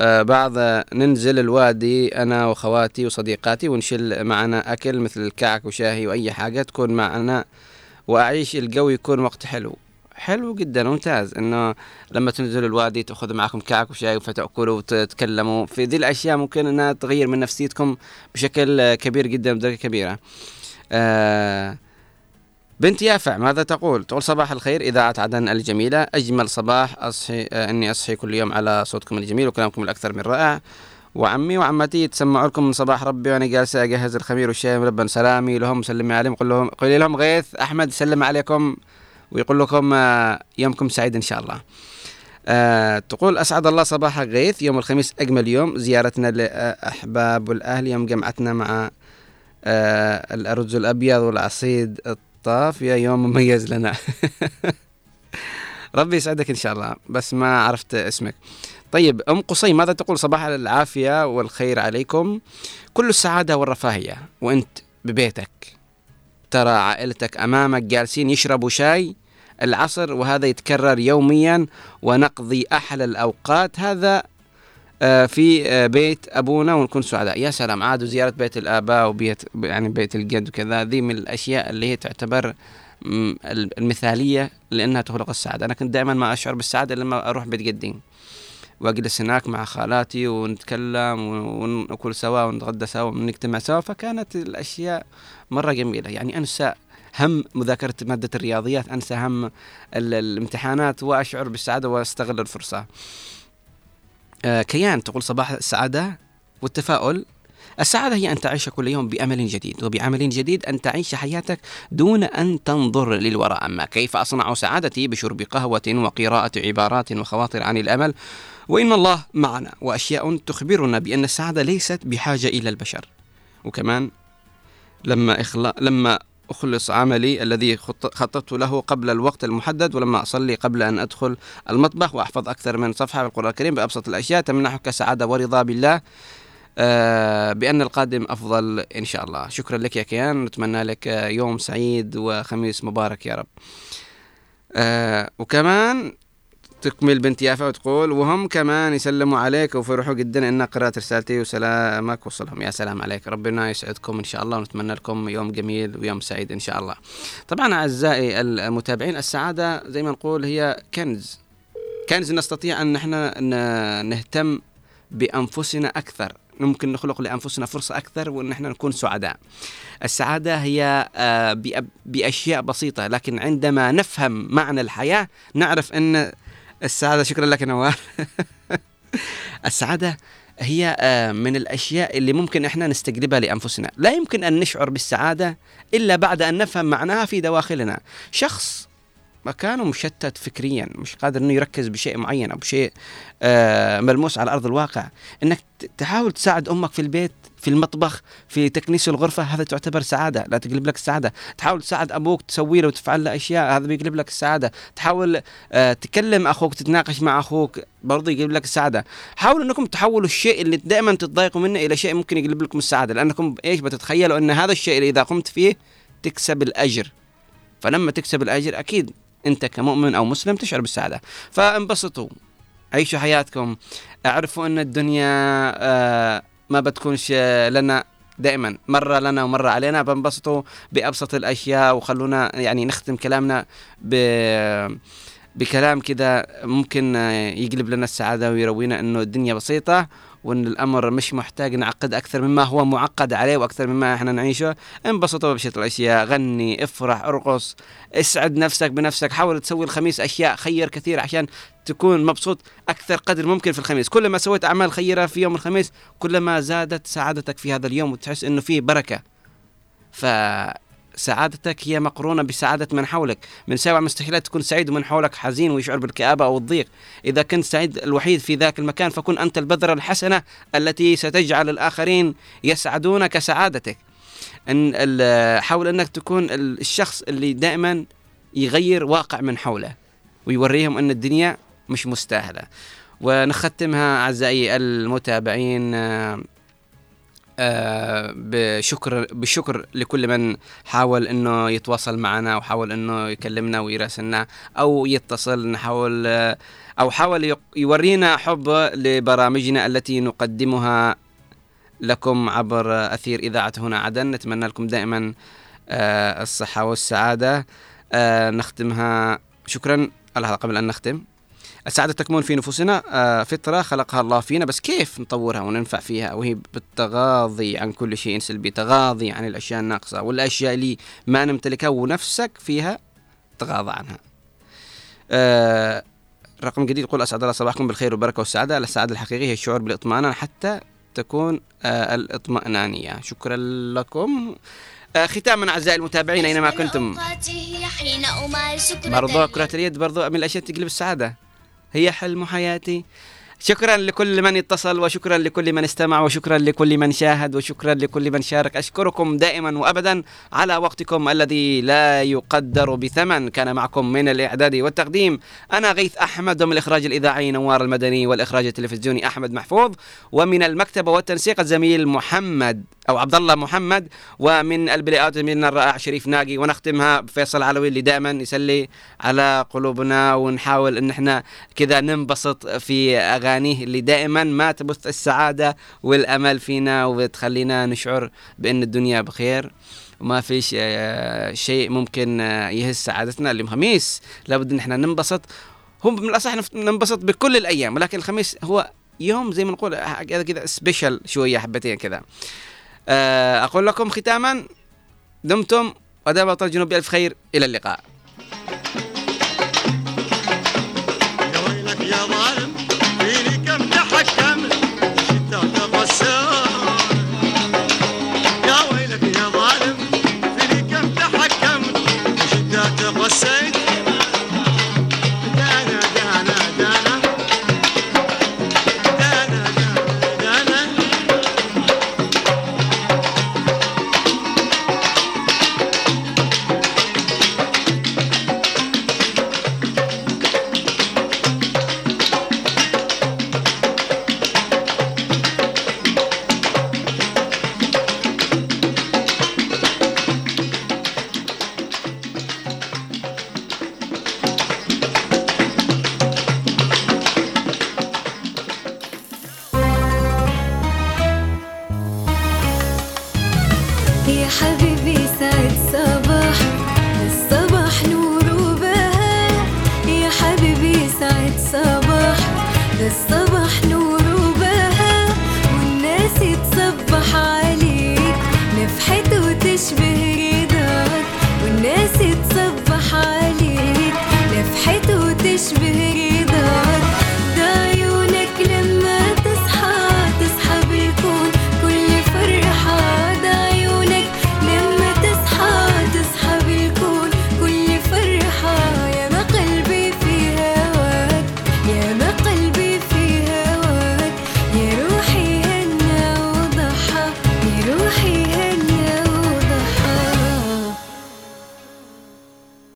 بعض آه، ننزل الوادي أنا وخواتي وصديقاتي ونشيل معنا أكل مثل الكعك وشاهي وأي حاجة تكون معنا وأعيش الجو يكون وقت حلو. حلو جدا ممتاز. إنه لما تنزلوا الوادي تأخذوا معكم كعك وشاي فتاكلوا وتتكلموا. في ذي الأشياء ممكن إنها تغير من نفسيتكم بشكل كبير جدا بدرجه كبيرة. آه بنت يافع ماذا تقول؟ تقول صباح الخير. إذاعة عدن الجميلة أجمل صباح أصحي آه إني أصحي كل يوم على صوتكم الجميل وكلامكم الأكثر من رائع. وعمي وعمتي يتسمعوا لكم من صباح ربي وأنا جالسة أجهز الخمير والشاي ملبن سلامي لهم سلمي عليهم قل لهم قولي لهم غيث. أحمد سلم عليكم ويقول لكم آه يومكم سعيد إن شاء الله. آه تقول أسعد الله صباحك غيث يوم الخميس أجمل يوم. زيارتنا لأحباب والأهل يوم جمعتنا مع آه الأرز الأبيض والعصيد الطافية يوم مميز لنا. ربي يسعدك إن شاء الله بس ما عرفت اسمك. طيب أم قصي ماذا تقول؟ صباح العافية والخير عليكم. كل السعادة والرفاهية وأنت ببيتك. ترى عائلتك أمامك جالسين يشربوا شاي العصر وهذا يتكرر يوميا ونقضي أحلى الأوقات. هذا في آه، بيت أبونا ونكون سعداء. يا سلام عادوا زيارة بيت الآباء وبيت يعني بيت الجد وكذا. ذي من الأشياء اللي هي تعتبر المثالية لأنها تخلق السعادة. أنا كنت دائما ما أشعر بالسعادة لما أروح بيت جدي. وأجلس هناك مع خالاتي ونتكلم ونأكل سوا ونتغدى سوا ونجتمع سوا. فكانت الأشياء مرة جميلة. يعني أنسى هم مذاكرة مادة الرياضيات أنسى هم ال- الامتحانات وأشعر بالسعادة وأستغل الفرصة. آه، كيان تقول صباح السعادة والتفاؤل. السعادة هي أن تعيش كل يوم بأمل جديد وبعمل جديد أن تعيش حياتك دون أن تنظر للوراء. أما كيف أصنع سعادتي؟ بشرب قهوة وقراءة عبارات وخواطر عن الأمل. وإن الله معنا وأشياء تخبرنا بأن السعادة ليست بحاجة إلى البشر. وكمان لما إخلا... لما أخلص عملي الذي خط- خططت له قبل الوقت المحدد ولما أصلي قبل أن أدخل المطبخ وأحفظ أكثر من صفحة في القرآن الكريم بأبسط الأشياء. تمنحك سعادة ورضا بالله. آه، بأن القادم أفضل إن شاء الله. شكرا لك يا كيان. نتمنى لك يوم سعيد وخميس مبارك يا رب. آه، وكمان تكمل بنت يافا وتقول وهم كمان يسلموا عليك وفرحوا جدا ان قرأت رسالتي وسلامك وصلهم. يا سلام عليك. ربنا يسعدكم إن شاء الله ونتمنى لكم يوم جميل ويوم سعيد إن شاء الله. طبعا أعزائي المتابعين السعادة زي ما نقول هي كنز. كنز نستطيع أن إحنا نهتم بأنفسنا أكثر. ممكن نخلق لأنفسنا فرصة أكثر وان إحنا نكون سعداء. السعادة هي آه، بأشياء بسيطة لكن عندما نفهم معنى الحياة نعرف أن السعادة شكرا لك يا نوار السعادة هي آه، من الأشياء اللي ممكن إحنا نستجلبها لأنفسنا. لا يمكن أن نشعر بالسعادة إلا بعد أن نفهم معناها في دواخلنا. شخص مكانه مشتت فكريا مش قادر إنه يركز بشيء معين أو بشيء آه، ملموس على أرض الواقع. إنك تحاول تساعد أمك في البيت في المطبخ في تكنيس الغرفة هذا تعتبر سعادة لا تقلب لك السعاده تحاول تساعد أبوك تسوي له وتفعل له أشياء هذا بيقلب لك السعاده تحاول آه، تكلم أخوك تتناقش مع أخوك برضه يقلب لك السعاده حاولوا إنكم تحولوا الشيء اللي دائما تتضايقوا منه إلى شيء ممكن يقلب لكم السعادة. لأنكم إيش بتتخيلوا؟ إن هذا الشيء اللي إذا قمت فيه تكسب الأجر. فلما تكسب الأجر أكيد أنت كمؤمن أو مسلم تشعر بالسعادة. فانبسطوا. عيشوا حياتكم. أعرفوا إن الدنيا آه ما بتكونش آه، لنا دائما. مرة لنا ومرة علينا. بنبسطوا بأبسط الأشياء وخلونا يعني نختم كلامنا ب بكلام كده ممكن آه، يقلب لنا السعادة ويروينا إنه الدنيا بسيطة. وإن الأمر مش محتاج نعقد أكثر مما هو معقد عليه وأكثر مما إحنا نعيشه. انبسطوا ببسيط الأشياء غني افرح ارقص اسعد نفسك بنفسك حاول تسوي الخميس أشياء خير كثير عشان تكون مبسوط أكثر قدر ممكن في الخميس. كل ما سويت أعمال خيرة في يوم الخميس كلما زادت سعادتك في هذا اليوم وتحس إنه فيه بركة. فسعادتك هي مقرونة بسعادة من حولك. من سبع مستحيلات تكون سعيد ومن حولك حزين ويشعر بالكآبة أو الضيق. إذا كنت سعيد الوحيد في ذاك المكان فكن أنت البذرة الحسنة التي ستجعل الآخرين يسعدون كسعادتك. أن حاول أنك تكون ال- الشخص اللي دائما يغير واقع من حوله ويوريهم أن الدنيا مش مستاهلة. ونختمها أعزائي المتابعين آه، بشكر بشكر لكل من حاول إنه يتواصل معنا وحاول إنه يكلمنا ويراسلنا أو يتصل نحاول أو حاول يورينا حب لبرامجنا التي نقدمها لكم عبر أثير إذاعة هنا عدن. نتمنى لكم دائما آه، الصحة والسعادة. آه، نختمها. شكرا. على قبل أن نختم. السعادة تكمن في نفوسنا آه، فطرة خلقها الله فينا بس كيف نطورها وننفع فيها؟ وهي بالتغاضي عن كل شيء سلبي تغاضي عن الأشياء الناقصة والأشياء اللي ما نمتلكها ونفسك فيها تغاضى عنها. آه، رقم جديد يقول أسعد الله صباحكم بالخير والبركة والسعادة. السعادة الحقيقية هي الشعور بالإطمئنان حتى تكون آه، الإطمئنانية. شكرا لكم. آه، ختاما أعزائي المتابعين أينما كنتم. برضو. كرة اليد. برضو من الأشياء تقلب السعادة. هي حلم حياتي. شكرا لكل من اتصل وشكرا لكل من استمع وشكرا لكل من شاهد وشكرا لكل من شارك. أشكركم دائما وأبدا على وقتكم الذي لا يقدر بثمن. كان معكم من الإعداد والتقديم أنا غيث أحمد ومن الإخراج الإذاعي نوار المدني والإخراج التلفزيوني أحمد محفوظ ومن المكتبة والتنسيق الزميل محمد أو عبد الله محمد ومن البلاءات من الرائع شريف ناقي. ونختمها بفيصل علوي اللي دائما يسلي على قلوبنا ونحاول إن إحنا كذا ننبسط في أغانيه اللي دائما ما تبث السعادة والأمل فينا وتخلينا نشعر بأن الدنيا بخير. وما فيش آه، شيء ممكن آه، يهز سعادتنا. اليوم خميس لابد إن إحنا ننبسط. هم من الاصح ننبسط بكل الأيام ولكن الخميس هو يوم زي ما نقول هذا كذا سبيشال شوية حبتين كذا. آه، أقول لكم ختاما دمتم وطن الجنوب بألف خير. إلى اللقاء.